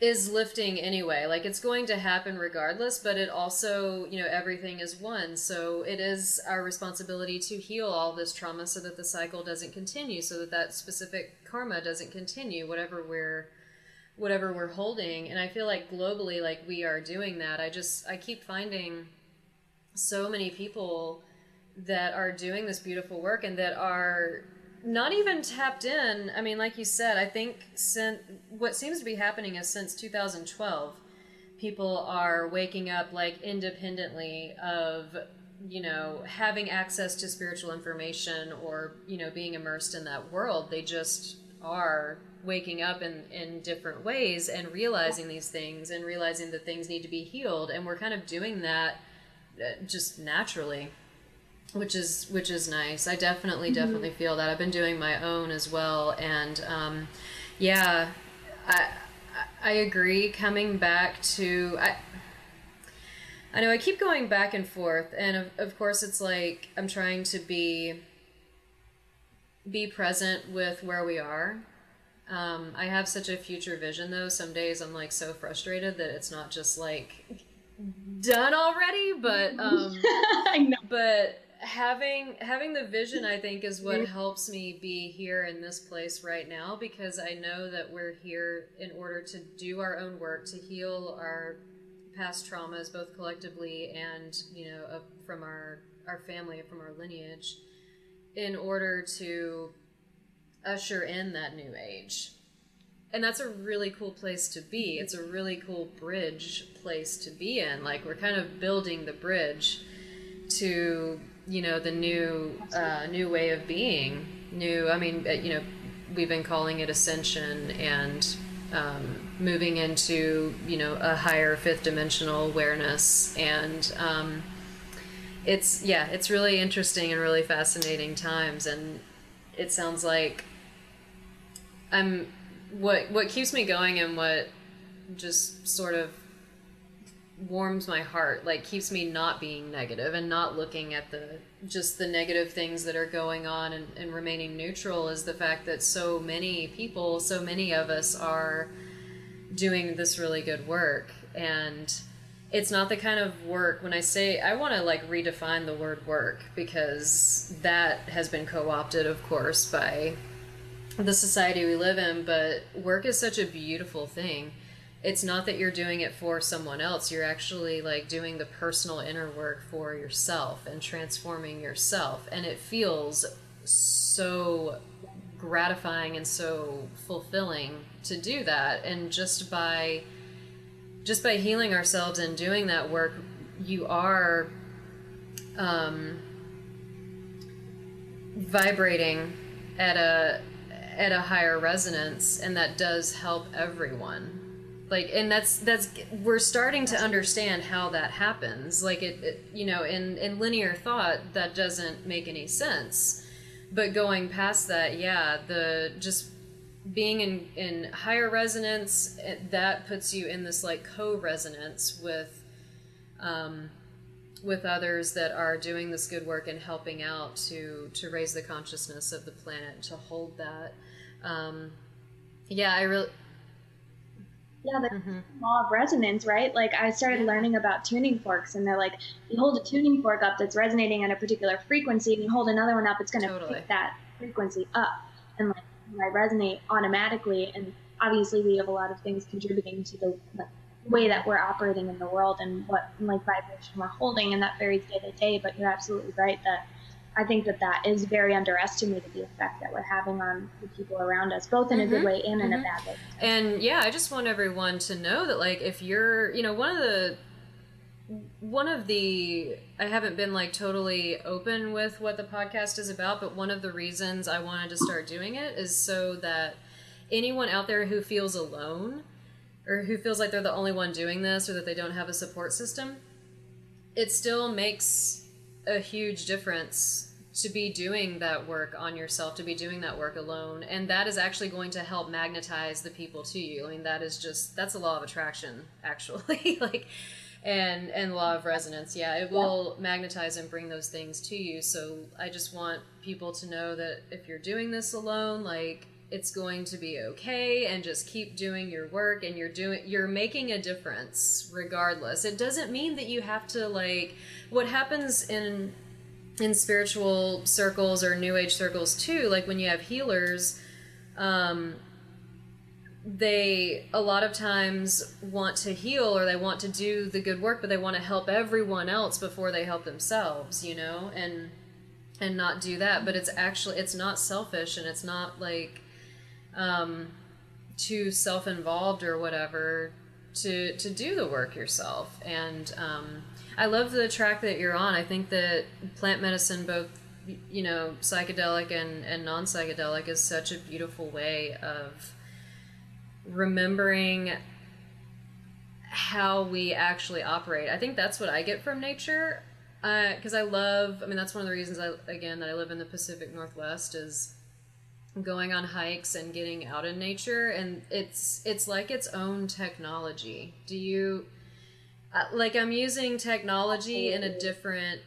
is lifting anyway. Like it's going to happen regardless but it also you know everything is one. So it is our responsibility to heal all this trauma so that the cycle doesn't continue so that that specific karma doesn't continue whatever we're whatever we're holding. And i feel like globally like we are doing that. I just i keep finding so many people that are doing this beautiful work and that are not even tapped in. I mean, like you said, I think since what seems to be happening is since 2012, people are waking up like independently of you know having access to spiritual information or you know being immersed in that world. They just are waking up in in different ways and realizing these things and realizing that things need to be healed and we're kind of doing that uh, just naturally which is which is nice. I definitely definitely feel that. I've been doing my own as well, and um, yeah, I I agree. Coming back to I. I know I keep going back and forth, and of, of course it's like I'm trying to be be present with where we are. Um, I have such a future vision though. Some days I'm like so frustrated that it's not just like done already, but [laughs] um, I know. but having having the vision i think is what helps me be here in this place right now because i know that we're here in order to do our own work to heal our past traumas both collectively and you know uh, from our our family from our lineage in order to usher in that new age. And that's a really cool place to be. It's a really cool bridge place to be in. Like we're kind of building the bridge to you know the new uh, new way of being new i mean uh, you know we've been calling it ascension and um, moving into you know a higher fifth dimensional awareness and um, it's yeah it's really interesting and really fascinating times. And it sounds like i'm what what keeps me going and what just sort of warms my heart like keeps me not being negative and not looking at the just the negative things that are going on and, and remaining neutral is the fact that so many people so many of us are doing this really good work. And it's not the kind of work when i say i want to like redefine the word work because that has been co-opted of course by the society we live in but work is such a beautiful thing it's not that you're doing it for someone else you're actually like doing the personal inner work for yourself and transforming yourself. And it feels so gratifying and so fulfilling to do that. And just by just by healing ourselves and doing that work you are um, vibrating at a at a higher resonance and that does help everyone like and that's that's we're starting to understand how that happens. Like it, it you know in in linear thought that doesn't make any sense. But going past that yeah the just being in in higher resonance that puts you in this like co-resonance with um with others that are doing this good work and helping out to to raise the consciousness of the planet to hold that. Um yeah i really Yeah, the Mhm. law of resonance, right? Like I started learning about tuning forks, and they're like, you hold a tuning fork up that's resonating at a particular frequency, and you hold another one up, it's going to Totally. pick that frequency up. And like I resonate automatically. And obviously, we have a lot of things contributing to the like, way that we're operating in the world and what like vibration we're holding, and that varies day to day. But you're absolutely right that I think that that is very underestimated the effect that we're having on the people around us, both in mm-hmm. a good mm-hmm. way and mm-hmm. in a mm-hmm. bad way. And yeah, I just want everyone to know that like if you're, you know, one of the one of the I haven't been like totally open with what the podcast is about, but one of the reasons I wanted to start doing it is so that anyone out there who feels alone or who feels like they're the only one doing this or that they don't have a support system, it still makes a huge difference to be doing that work on yourself, to be doing that work alone. And that is actually going to help magnetize the people to you. I mean, that is just, that's a law of attraction, [laughs] actually. [laughs] like, and and law of resonance yeah it will yeah. magnetize and bring those things to you so i just want people to know that if you're doing this alone like it's going to be okay and just keep doing your work and you're doing you're making a difference regardless. It doesn't mean that you have to like what happens in in spiritual circles or new age circles too like when you have healers um they a lot of times want to heal or they want to do the good work but they want to help everyone else before they help themselves you know and and not do that. But it's actually it's not selfish and it's not like um too self-involved or whatever to to do the work yourself and um I love the track that you're on. I think that plant medicine, both you know, psychedelic and, and non psychedelic, is such a beautiful way of remembering how we actually operate. I think that's what I get from nature. Because uh, I love, I mean, that's one of the reasons I, again, that I live in the Pacific Northwest is going on hikes and getting out in nature and it's it's like its own technology do you uh, like I'm using technology in a different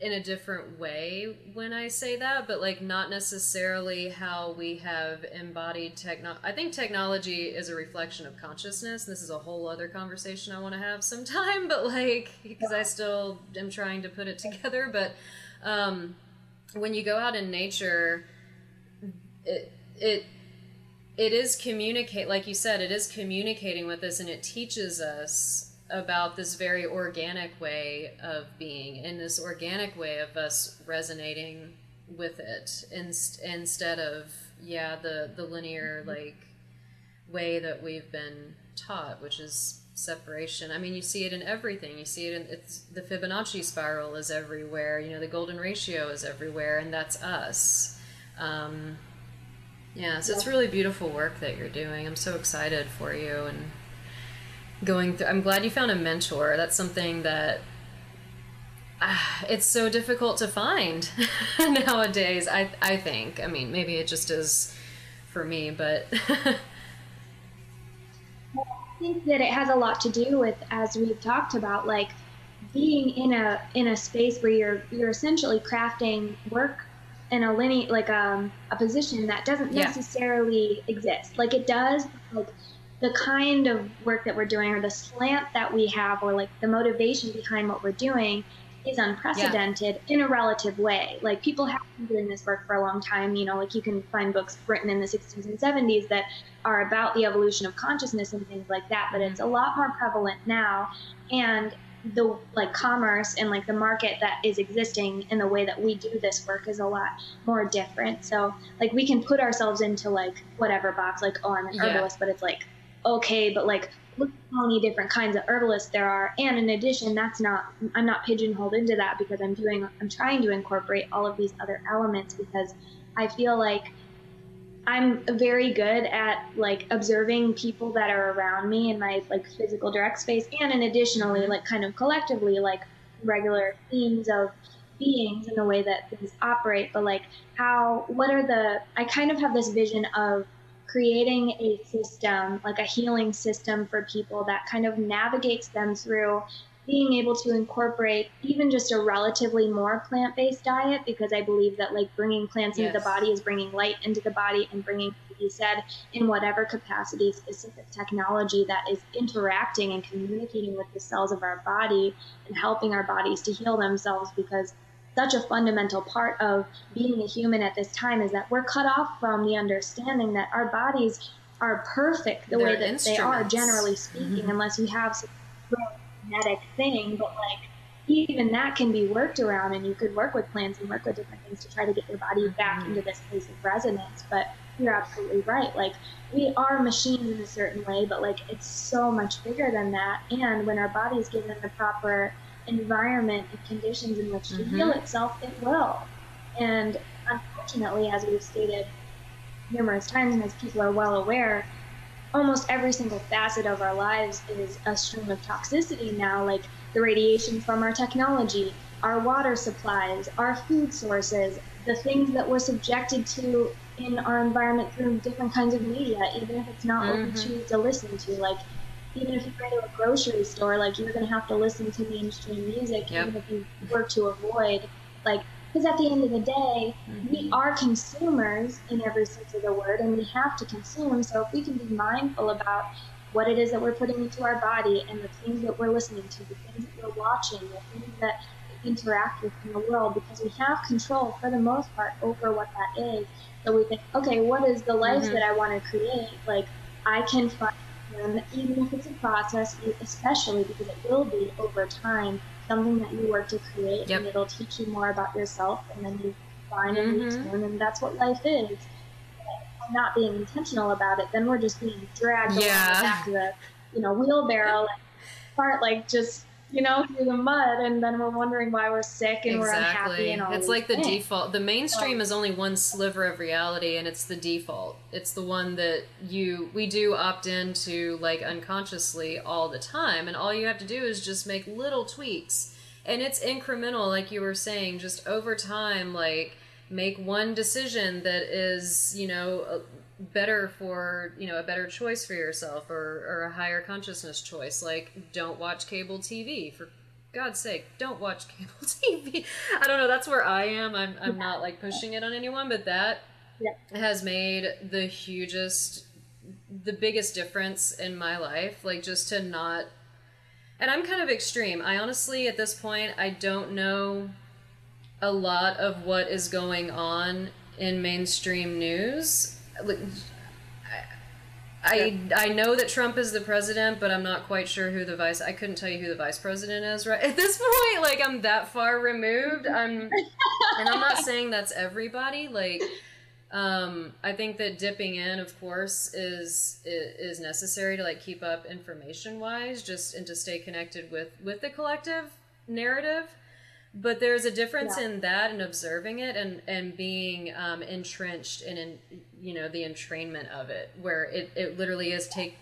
in a different way when I say that, but like not necessarily how we have embodied techno. I think technology is a reflection of consciousness. This is a whole other conversation I want to have [laughs] sometime, but like because I still am trying to put it together. But um, when you go out in nature, it it it is communicate like you said it is communicating with us and it teaches us about this very organic way of being and this organic way of us resonating with it in, instead of yeah the the linear like way that we've been taught which is separation. I mean you see it in everything. You see it in it's the fibonacci spiral is everywhere. You know the golden ratio is everywhere and that's us. Um, yeah so it's really beautiful work that you're doing. I'm so excited for you and going through i'm glad you found a mentor. That's something that uh, it's so difficult to find [laughs] nowadays i i think. I mean maybe it just is for me but [laughs] I think that it has a lot to do with, as we've talked about, like being in a in a space where you're you're essentially crafting work in a linear like um, a position that doesn't yeah. necessarily exist. Like it does, like the kind of work that we're doing or the slant that we have or like the motivation behind what we're doing is unprecedented yeah. in a relative way. Like people have been doing this work for a long time. You know, like you can find books written in the 60s and 70s that are about the evolution of consciousness and things like that. But it's a lot more prevalent now, and the like commerce and like the market that is existing in the way that we do this work is a lot more different. So like we can put ourselves into like whatever box, like oh I'm an herbalist, yeah. but it's like okay, but like look how many different kinds of herbalists there are. And in addition, that's not I'm not pigeonholed into that because I'm doing I'm trying to incorporate all of these other elements because I feel like I'm very good at like observing people that are around me in my like physical direct space and in additionally like kind of collectively like regular themes of beings and the way that things operate. But like how what are the I kind of have this vision of creating a system, like a healing system for people that kind of navigates them through being able to incorporate even just a relatively more plant-based diet because I believe that like bringing plants yes. into the body is bringing light into the body and bringing, you said, in whatever capacity, specific technology that is interacting and communicating with the cells of our body and helping our bodies to heal themselves because such a fundamental part of being a human at this time is that we're cut off from the understanding that our bodies are perfect the They're way that they are, generally speaking, mm-hmm. unless we have some genetic thing. But like, even that can be worked around, and you could work with plants and work with different things to try to get your body back mm-hmm. into this place of resonance. But you're absolutely right. Like, we are machines in a certain way, but like, it's so much bigger than that. And when our body is given the proper environment and conditions in which to mm-hmm. heal itself, it will. And unfortunately, as we've stated numerous times, and as people are well aware, almost every single facet of our lives is a stream of toxicity now, like the radiation from our technology, our water supplies, our food sources, the things that we're subjected to in our environment through different kinds of media, even if it's not mm-hmm. what we mm-hmm. choose to listen to. Like, even if you go to a grocery store, like, you're going to have to listen to mainstream music, yep. even if you work to avoid, like, because at the end of the day, mm-hmm. we are consumers in every sense of the word, and we have to consume. So if we can be mindful about what it is that we're putting into our body and the things that we're listening to, the things that we're watching, the things that we interact with in the world, because we have control for the most part over what that is. So we think, okay, what is the life mm-hmm. that I want to create? Like, I can find them, even if it's a process, especially because it will be over time something that you work to create yep. and it'll teach you more about yourself and then you find mm-hmm. and return and that's what life is but not being intentional about it then we're just being dragged yeah. along the back of the you know wheelbarrow [laughs] part like just you know, through the mud, and then we're wondering why we're sick and exactly. we're unhappy and all. It's like the things. default. The mainstream is only one sliver of reality, and it's the default. It's the one that you we do opt into like unconsciously all the time, and all you have to do is just make little tweaks, and it's incremental, like you were saying, just over time, like make one decision that is you know uh, better for you know a better choice for yourself or, or a higher consciousness choice. Like don't watch cable tv for god's sake don't watch [laughs] cable tv i don't know. That's where i am. I'm, I'm not like pushing it on anyone but that yeah. has made the hugest the biggest difference in my life. Like just to not and i'm kind of extreme. I honestly at this point i don't know a lot of what is going on in mainstream news I I know that Trump is the president, but I'm not quite sure who the vice. I couldn't tell you who the vice president is right [laughs] at this point. Like I'm that far removed. I'm, and I'm not saying that's everybody. Like, um, I think that dipping in, of course, is is necessary to like keep up information wise, just and to stay connected with with the collective narrative but there's a difference yeah. in that and observing it and and being um, entrenched in, in you know the entrainment of it where it, it literally is take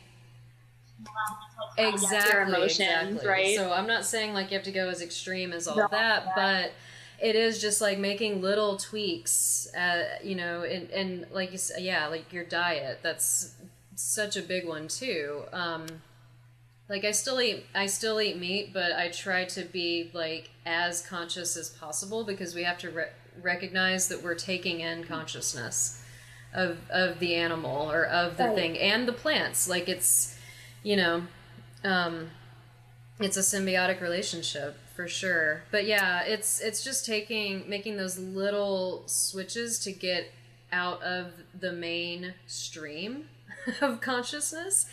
exactly emotions, exactly. right so i'm not saying like you have to go as extreme as all no, that yeah. but it is just like making little tweaks uh, you know and, and like you said yeah like your diet that's such a big one too um, like I still eat I still eat meat, but I try to be like as conscious as possible because we have to re- recognize that we're taking in consciousness of of the animal or of the right. thing and the plants. Like it's you know, um, it's a symbiotic relationship for sure. But yeah, it's it's just taking making those little switches to get out of the main stream [laughs] of consciousness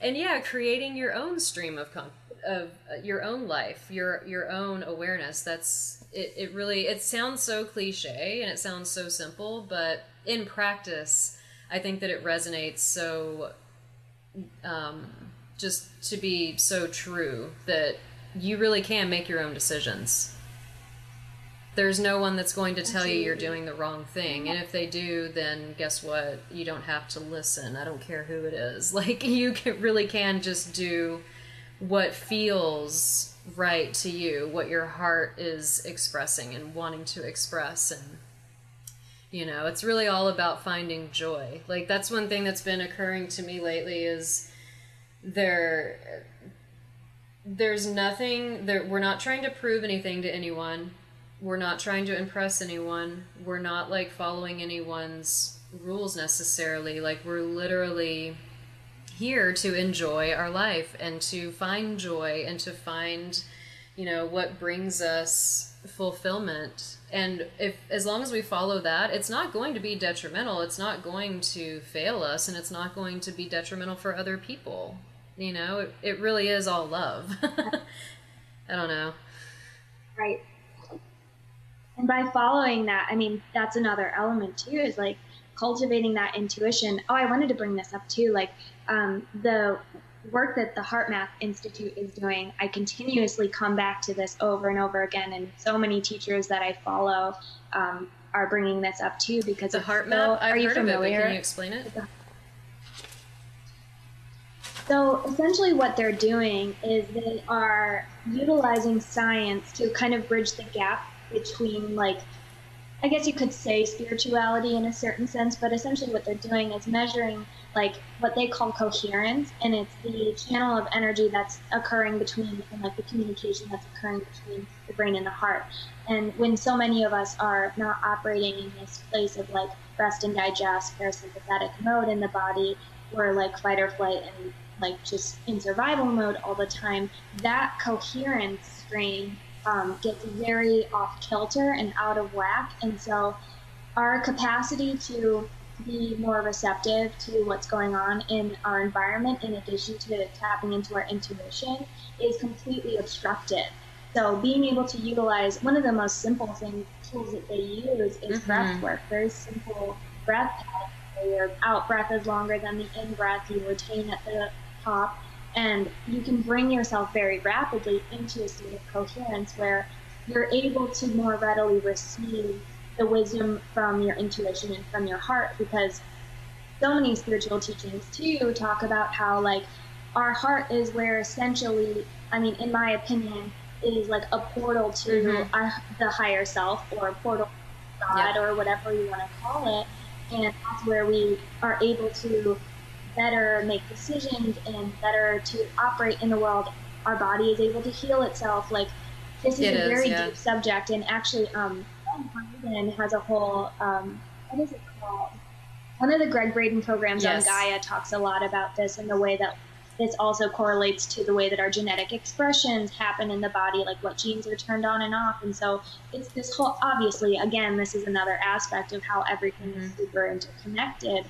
and yeah, creating your own stream of con- of uh, your own life, your your own awareness. That's it. It really it sounds so cliche and it sounds so simple, but in practice, I think that it resonates so. Um, just to be so true that you really can make your own decisions there's no one that's going to tell Absolutely. you you're doing the wrong thing. And if they do then guess what? You don't have to listen. I don't care who it is. [laughs] Like you can, really can just do what feels right to you what your heart is expressing and wanting to express. And you know it's really all about finding joy. Like that's one thing that's been occurring to me lately is there there's nothing that we're not trying to prove anything to anyone we're not trying to impress anyone. We're not like following anyone's rules necessarily. Like we're literally here to enjoy our life and to find joy and to find, you know, what brings us fulfillment. And if as long as we follow that it's not going to be detrimental. It's not going to fail us and it's not going to be detrimental for other people. You know it, it really is all love. [laughs] I don't know. Right and by following that i mean that's another element too is like cultivating that intuition oh i wanted to bring this up too like um, the work that the HeartMath Institute is doing, I continuously come back to this over and over again, and so many teachers that I follow um, are bringing this up too because the HeartMath. So, I've are you heard familiar? of it, can you explain it? So essentially, what they're doing is they are utilizing science to kind of bridge the gap between like I guess you could say spirituality in a certain sense, but essentially what they're doing is measuring like what they call coherence, and it's the channel of energy that's occurring between and like the communication that's occurring between the brain and the heart. And when so many of us are not operating in this place of like rest and digest, parasympathetic mode in the body, we're like fight or flight and like just in survival mode all the time, that coherence strain um, gets very off kilter and out of whack. And so our capacity to be more receptive to what's going on in our environment, in addition to tapping into our intuition, is completely obstructed. So being able to utilize one of the most simple things tools that they use is mm-hmm. breath work. Very simple breath where your out breath is longer than the in breath. You retain at the top and you can bring yourself very rapidly into a state of coherence where you're able to more readily receive the wisdom from your intuition and from your heart because so many spiritual teachings too talk about how like our heart is where essentially i mean in my opinion it is like a portal to mm-hmm. our, the higher self or a portal to god yeah. or whatever you want to call it and that's where we are able to better make decisions and better to operate in the world. Our body is able to heal itself. Like this is it a is, very yeah. deep subject, and actually, um, Braden has a whole um, what is it called? One of the Gregg Braden programs yes. on Gaia talks a lot about this and the way that this also correlates to the way that our genetic expressions happen in the body, like what genes are turned on and off. And so it's this whole, obviously, again, this is another aspect of how everything mm-hmm. is super interconnected.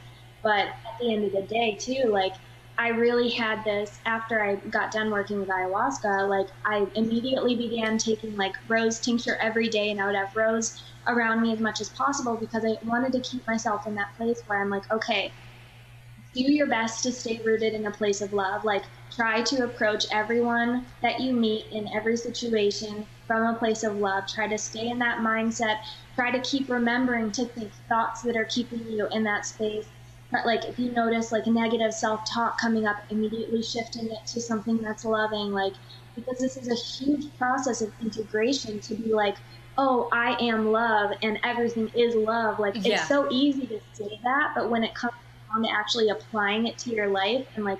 But at the end of the day, too, like I really had this after I got done working with ayahuasca. Like I immediately began taking like rose tincture every day, and I would have rose around me as much as possible because I wanted to keep myself in that place where I'm like, okay, do your best to stay rooted in a place of love. Like try to approach everyone that you meet in every situation from a place of love. Try to stay in that mindset. Try to keep remembering to think thoughts that are keeping you in that space like if you notice like negative self-talk coming up immediately shifting it to something that's loving like because this is a huge process of integration to be like oh i am love and everything is love like yeah. it's so easy to say that but when it comes down to actually applying it to your life and like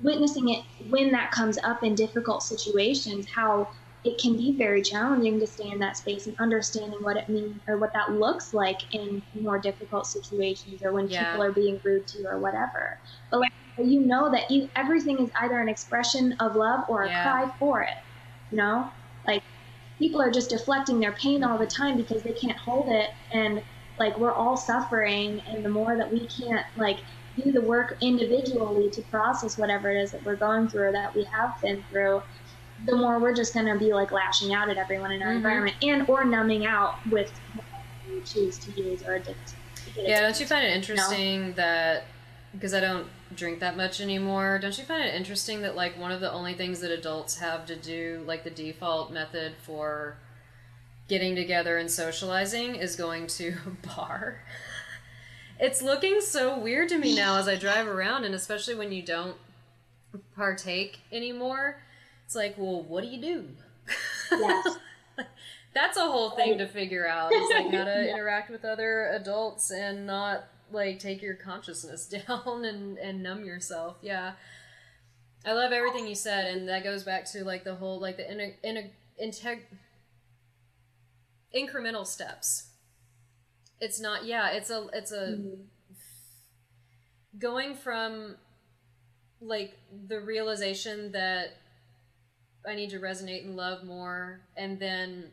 witnessing it when that comes up in difficult situations how it can be very challenging to stay in that space and understanding what it means or what that looks like in more difficult situations or when yeah. people are being rude to you or whatever. But like you know that you, everything is either an expression of love or a yeah. cry for it. You know, like people are just deflecting their pain all the time because they can't hold it, and like we're all suffering, and the more that we can't like do the work individually to process whatever it is that we're going through or that we have been through the more we're just going to be like lashing out at everyone in our mm-hmm. environment and or numbing out with what we choose to use or addict. Yeah, don't you find it interesting know? that because I don't drink that much anymore, don't you find it interesting that like one of the only things that adults have to do, like the default method for getting together and socializing, is going to a [laughs] bar? it's looking so weird to me now as I drive around, and especially when you don't partake anymore it's like, well, what do you do? Yes. [laughs] That's a whole thing to figure out. It's like how to [laughs] yeah. interact with other adults and not like take your consciousness [laughs] down and, and numb yourself. Yeah. I love everything you said, and that goes back to like the whole like the in, in, integ incremental steps. It's not yeah, it's a it's a mm-hmm. going from like the realization that I need to resonate and love more, and then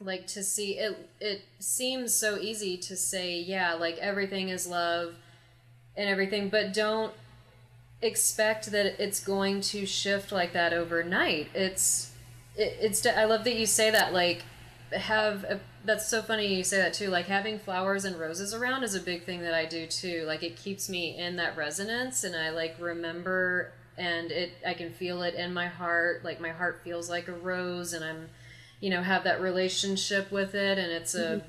like to see it it seems so easy to say yeah like everything is love and everything but don't expect that it's going to shift like that overnight. It's it, it's i love that you say that like have a, that's so funny you say that too like having flowers and roses around is a big thing that i do too. Like it keeps me in that resonance and i like remember and it i can feel it in my heart like my heart feels like a rose and i'm you know have that relationship with it and it's a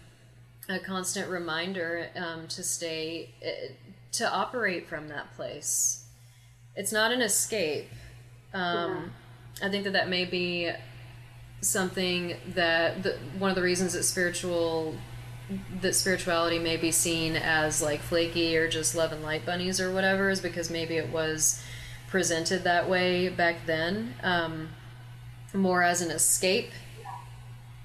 mm-hmm. a constant reminder um, to stay eh, to operate from that place it's not an escape um, yeah. i think that that may be something that the, one of the reasons that spiritual that spirituality may be seen as like flaky or just love and light bunnies or whatever is because maybe it was presented that way back then um, more as an escape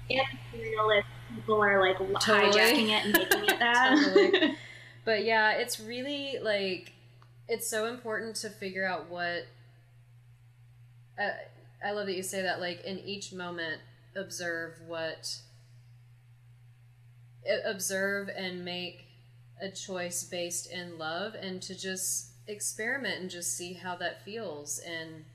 Yeah. and people are like totally. hijacking it and making it [laughs] that. totally. But yeah, it's really like it's so important to figure out what. Uh, I love that you say that. Like in each moment, observe what. Observe and make a choice based in love, and to just experiment and just see how that feels and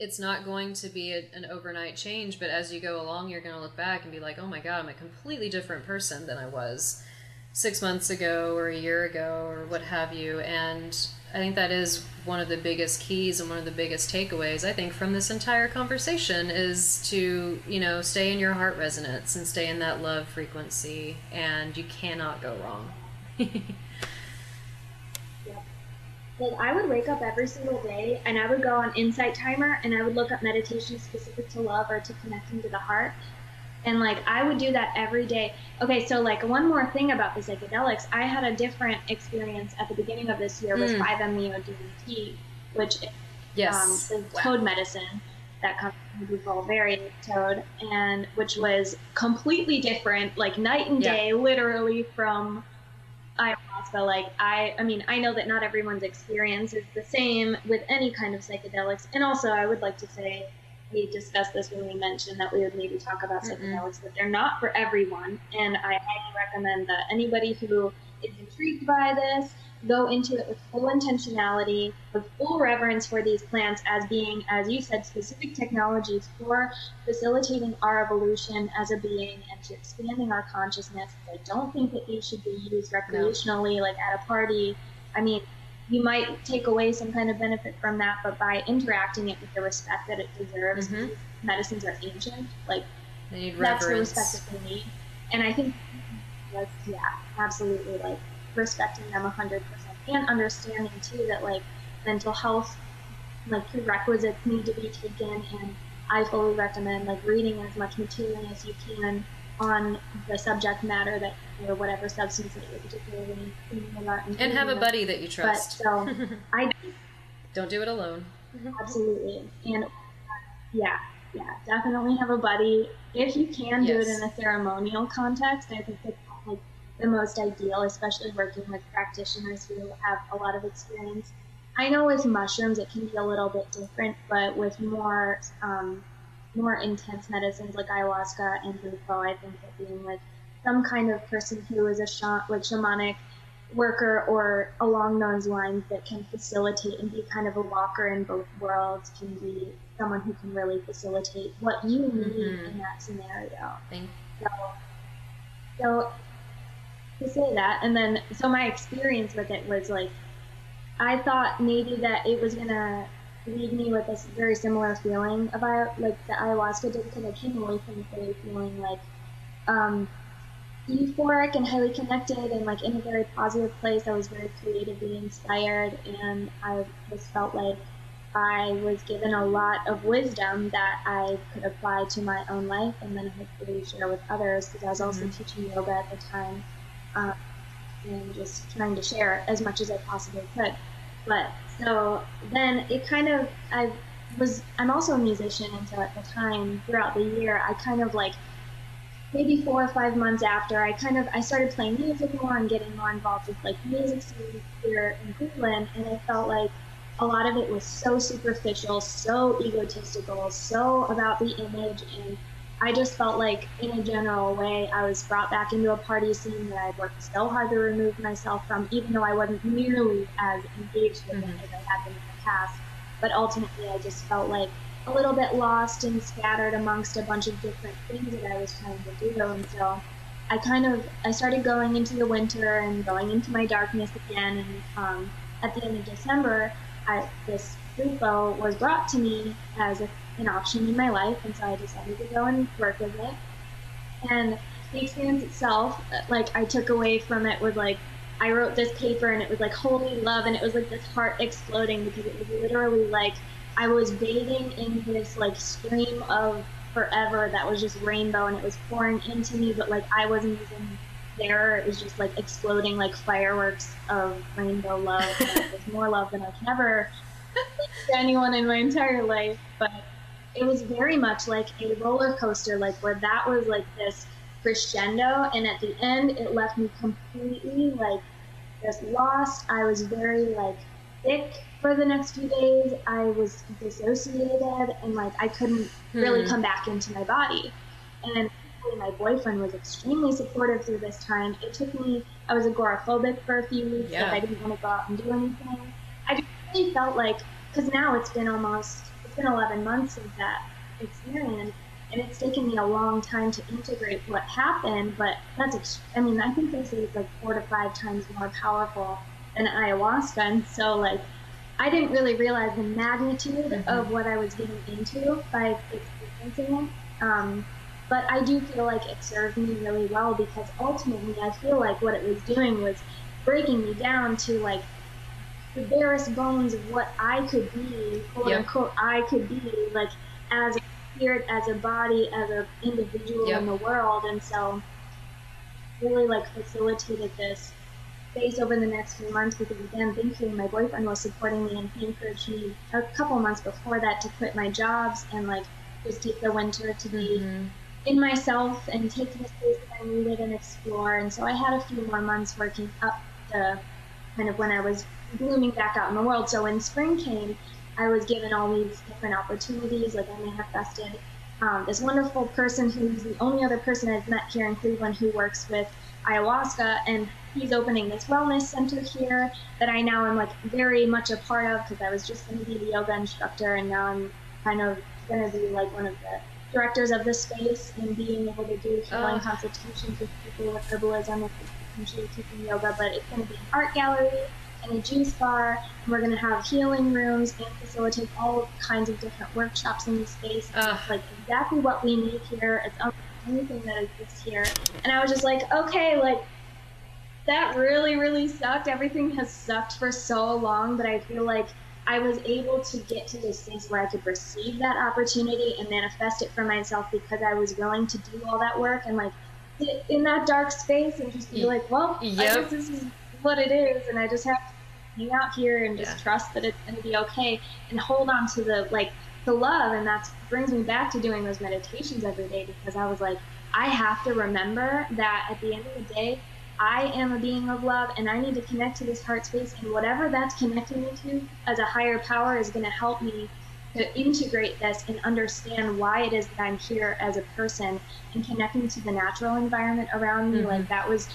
it's not going to be a, an overnight change, but as you go along, you're going to look back and be like, oh my God, I'm a completely different person than I was six months ago or a year ago or what have you. And I think that is one of the biggest keys and one of the biggest takeaways, I think, from this entire conversation is to, you know, stay in your heart resonance and stay in that love frequency, and you cannot go wrong. [laughs] Like I would wake up every single day and I would go on Insight Timer and I would look up meditation specific to love or to connecting to the heart. And like I would do that every day. Okay, so like one more thing about the psychedelics, I had a different experience at the beginning of this year with 5-MeO hmm. DMT, which yes. um, is wow. toad medicine that comes from people, very toad, and which was completely different, like night and day, yeah. literally from ayahuasca like i i mean i know that not everyone's experience is the same with any kind of psychedelics. And also i would like to say we discussed this when we mentioned that we would maybe talk about mm psychedelics but they're not for everyone. And i highly recommend that anybody who is intrigued by this go into it with full intentionality, with full reverence for these plants as being, as you said, specific technologies for facilitating our evolution as a being and to expanding our consciousness. I don't think that these should be used recreationally, no. like at a party. I mean, you might take away some kind of benefit from that, but by interacting it with the respect that it deserves, mm-hmm. medicines are ancient. Like, that's the respect that they need. And I think, yeah, absolutely. Like, respecting them 100% and understanding too that like mental health like prerequisites need to be taken and i fully recommend like reading as much material as you can on the subject matter that or whatever substance that you're particularly thinking about and, and have a buddy that you trust. but, so [laughs] i don't do it alone. Absolutely. And yeah yeah definitely have a buddy. If you can yes. do it in a ceremonial context i think that the most ideal, especially working with practitioners who have a lot of experience. I know with mushrooms it can be a little bit different, but with more um, more intense medicines like ayahuasca and bufo, I think that being with some kind of person who is a like shamanic worker or along those lines that can facilitate and be kind of a walker in both worlds can be someone who can really facilitate what you need mm-hmm. in that scenario. Thank so, so to say that. And then, so my experience with it was like, I thought maybe that it was gonna leave me with this very similar feeling about like the ayahuasca did because I came away from it feeling like um, euphoric and highly connected and like in a very positive place. I was very creatively inspired and I just felt like I was given a lot of wisdom that I could apply to my own life and then hopefully share with others because I was also mm-hmm. teaching yoga at the time um, and just trying to share as much as I possibly could. But so then it kind of I was I'm also a musician, and so at the time throughout the year I kind of like maybe four or five months after I kind of I started playing music more and getting more involved with like music scenes here in Cleveland, and I felt like a lot of it was so superficial, so egotistical, so about the image and I just felt like, in a general way, I was brought back into a party scene that I'd worked so hard to remove myself from, even though I wasn't nearly as engaged with mm-hmm. it as I had been in the past. But ultimately, I just felt like a little bit lost and scattered amongst a bunch of different things that I was trying to do. And so I kind of I started going into the winter and going into my darkness again. And um, at the end of December, I, this Grupo was brought to me as a an option in my life, and so I decided to go and work with it. And the experience itself, like I took away from it was like I wrote this paper and it was like holy love, and it was like this heart exploding because it was literally like I was bathing in this like stream of forever that was just rainbow and it was pouring into me, but like I wasn't even there. It was just like exploding like fireworks of rainbow love. [laughs] it was more love than I can ever [laughs] to anyone in my entire life. But it was very much like a roller coaster, like where that was like this crescendo, and at the end, it left me completely like just lost. I was very like sick for the next few days. I was dissociated, and like I couldn't hmm. really come back into my body. And my boyfriend was extremely supportive through this time. It took me, I was agoraphobic for a few weeks, yeah. like I didn't want to go out and do anything. I just really felt like, because now it's been almost it's been 11 months since that experience, and it's taken me a long time to integrate what happened. But that's, I mean, I think they say it's like four to five times more powerful than ayahuasca, and so like. I didn't really realize the magnitude mm-hmm. of what I was getting into by experiencing it. Um, but I do feel like it served me really well because ultimately I feel like what it was doing was breaking me down to like the barest bones of what I could be, quote yep. unquote, I could be, like as a spirit, as a body, as an individual yep. in the world. And so, really like facilitated this space over the next few months because, again, thankfully, my boyfriend was supporting me and he encouraged me a couple months before that to quit my jobs and like just take the winter to be. Mm-hmm. In myself and take the space that I needed and explore. And so I had a few more months working up the kind of when I was blooming back out in the world. So when spring came, I was given all these different opportunities. Like I manifested um, this wonderful person who's the only other person I've met here in Cleveland who works with ayahuasca, and he's opening this wellness center here that I now am like very much a part of because I was just going to be the yoga instructor, and now I'm kind of going to be like one of the directors of the space and being able to do healing consultations with people with herbalism and potentially teaching yoga. But it's going to be an art gallery and a juice bar. And we're going to have healing rooms and facilitate all kinds of different workshops in the space. Like exactly what we need here. It's anything that exists here. And I was just like, okay, like that really, really sucked. Everything has sucked for so long, but I feel like I was able to get to this space where I could receive that opportunity and manifest it for myself because I was willing to do all that work and like sit in that dark space and just be like, well, yep. I guess this is what it is, and I just have to hang out here and just yeah. trust that it's going to be okay and hold on to the like the love, and that brings me back to doing those meditations every day because I was like, I have to remember that at the end of the day, I am a being of love and I need to connect to this heart space, and whatever that's connecting me to as a higher power is going to help me to integrate this and understand why it is that I'm here as a person and connecting to the natural environment around me. Mm-hmm. Like that was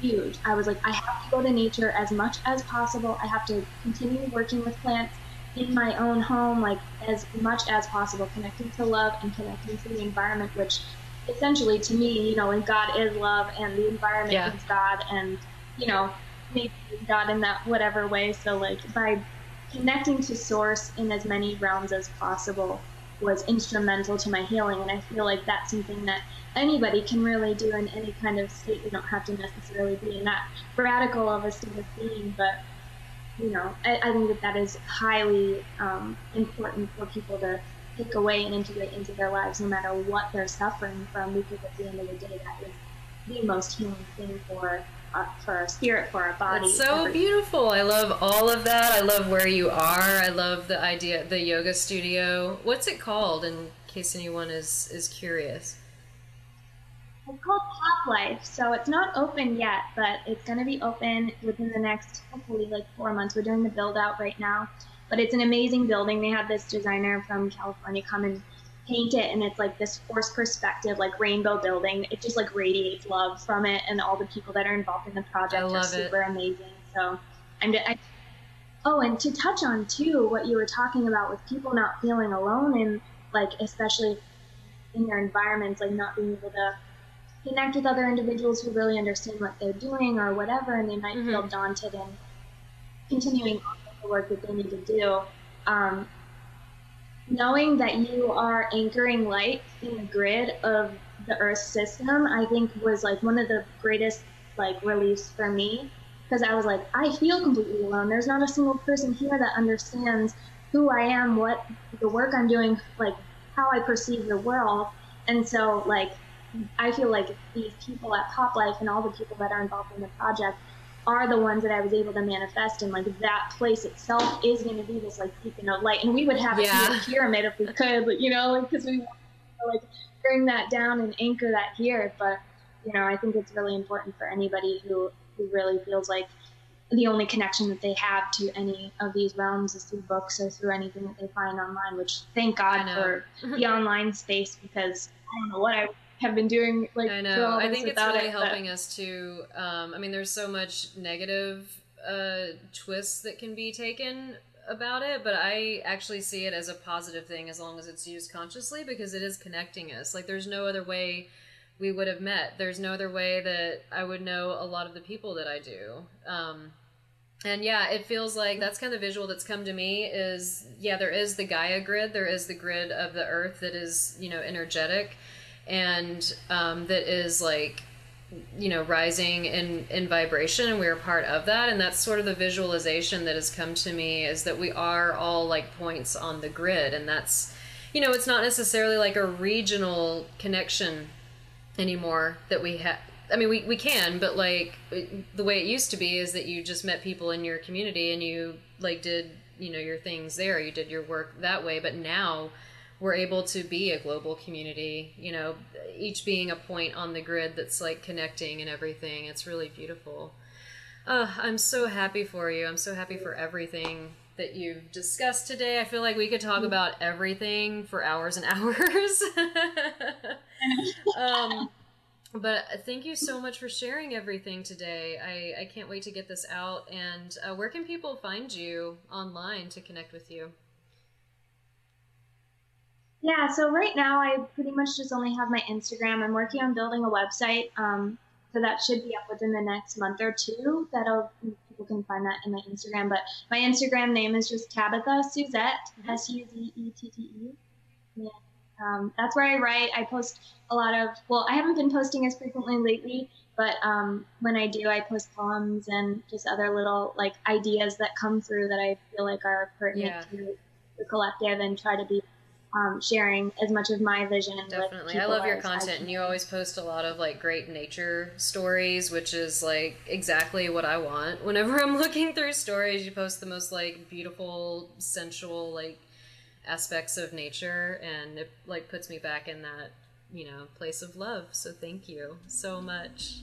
huge. I was like, I have to go to nature as much as possible. I have to continue working with plants in my own home, like as much as possible, connecting to love and connecting to the environment, which essentially to me, you know, when God is love and the environment yeah. is God and, you know, maybe God in that whatever way. So like by connecting to source in as many realms as possible was instrumental to my healing and I feel like that's something that anybody can really do in any kind of state. You don't have to necessarily be in that radical of a state of being, but you know, I, I think that that is highly um, important for people to take away and integrate into their lives, no matter what they're suffering from, because at the end of the day, that is the most healing thing for uh, for our spirit, for our body. It's so everything. beautiful. I love all of that. I love where you are. I love the idea, the yoga studio. What's it called? In case anyone is is curious. It's called Pop Life, so it's not open yet, but it's going to be open within the next, hopefully, like four months. We're doing the build out right now, but it's an amazing building. They had this designer from California come and paint it and it's like this forced perspective, like rainbow building. It just like radiates love from it, and all the people that are involved in the project are super it. amazing. So I'm. I, oh, and to touch on too what you were talking about with people not feeling alone and like especially in their environments, like not being able to connect with other individuals who really understand what they're doing or whatever, and they might mm-hmm. feel daunted in continuing on with the work that they need to do. Um, knowing that you are anchoring light in the grid of the Earth system, I think was like one of the greatest like reliefs for me because I was like, I feel completely alone. There's not a single person here that understands who I am, what the work I'm doing, like how I perceive the world. And so, like, I feel like these people at Pop Life and all the people that are involved in the project are the ones that I was able to manifest, and like that place itself is going to be this like beacon of light, and we would have yeah. a pyramid if we could, but, you know, because we want to like bring that down and anchor that here. But you know, I think it's really important for anybody who who really feels like the only connection that they have to any of these realms is through books or through anything that they find online. Which thank God for the [laughs] online space because I don't know what I have been doing like I know. I think it's really it, helping but... us to um, I mean there's so much negative uh, twists that can be taken about it, but I actually see it as a positive thing as long as it's used consciously because it is connecting us. Like there's no other way we would have met. There's no other way that I would know a lot of the people that I do. Um, and yeah, it feels like that's kind of the visual that's come to me is yeah, there is the Gaia grid, there is the grid of the earth that is, you know, energetic and um, that is like you know rising in in vibration and we're part of that and that's sort of the visualization that has come to me is that we are all like points on the grid and that's you know it's not necessarily like a regional connection anymore that we have I mean, we, we can, but like the way it used to be is that you just met people in your community and you like did, you know, your things there. You did your work that way. But now we're able to be a global community, you know, each being a point on the grid that's like connecting and everything. It's really beautiful. Uh, I'm so happy for you. I'm so happy for everything that you've discussed today. I feel like we could talk about everything for hours and [laughs] hours. um, but thank you so much for sharing everything today. I, I can't wait to get this out. And uh, where can people find you online to connect with you? Yeah, so right now I pretty much just only have my Instagram. I'm working on building a website, um, so that should be up within the next month or two. That'll people can find that in my Instagram. But my Instagram name is just Tabitha Suzette. S U Z E T T E. Yeah, um, that's where I write. I post a lot of. Well, I haven't been posting as frequently lately, but um, when I do, I post poems and just other little like ideas that come through that I feel like are pertinent yeah. to the collective and try to be um, sharing as much of my vision. Definitely, I love your content, and you always post a lot of like great nature stories, which is like exactly what I want. Whenever I'm [laughs] looking through stories, you post the most like beautiful, sensual like aspects of nature, and it like puts me back in that you know place of love. So thank you so much.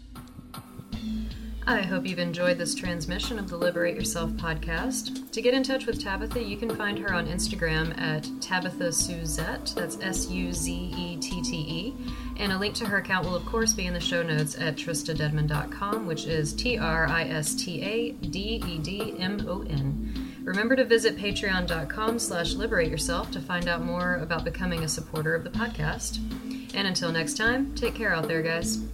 I hope you've enjoyed this transmission of the Liberate Yourself podcast. To get in touch with Tabitha, you can find her on Instagram at Tabitha Suzette. That's S U Z E T T E. And a link to her account will, of course, be in the show notes at tristadedmon.com, which is T R I S T A D E D M O N. Remember to visit patreon.com slash liberate yourself to find out more about becoming a supporter of the podcast. And until next time, take care out there, guys.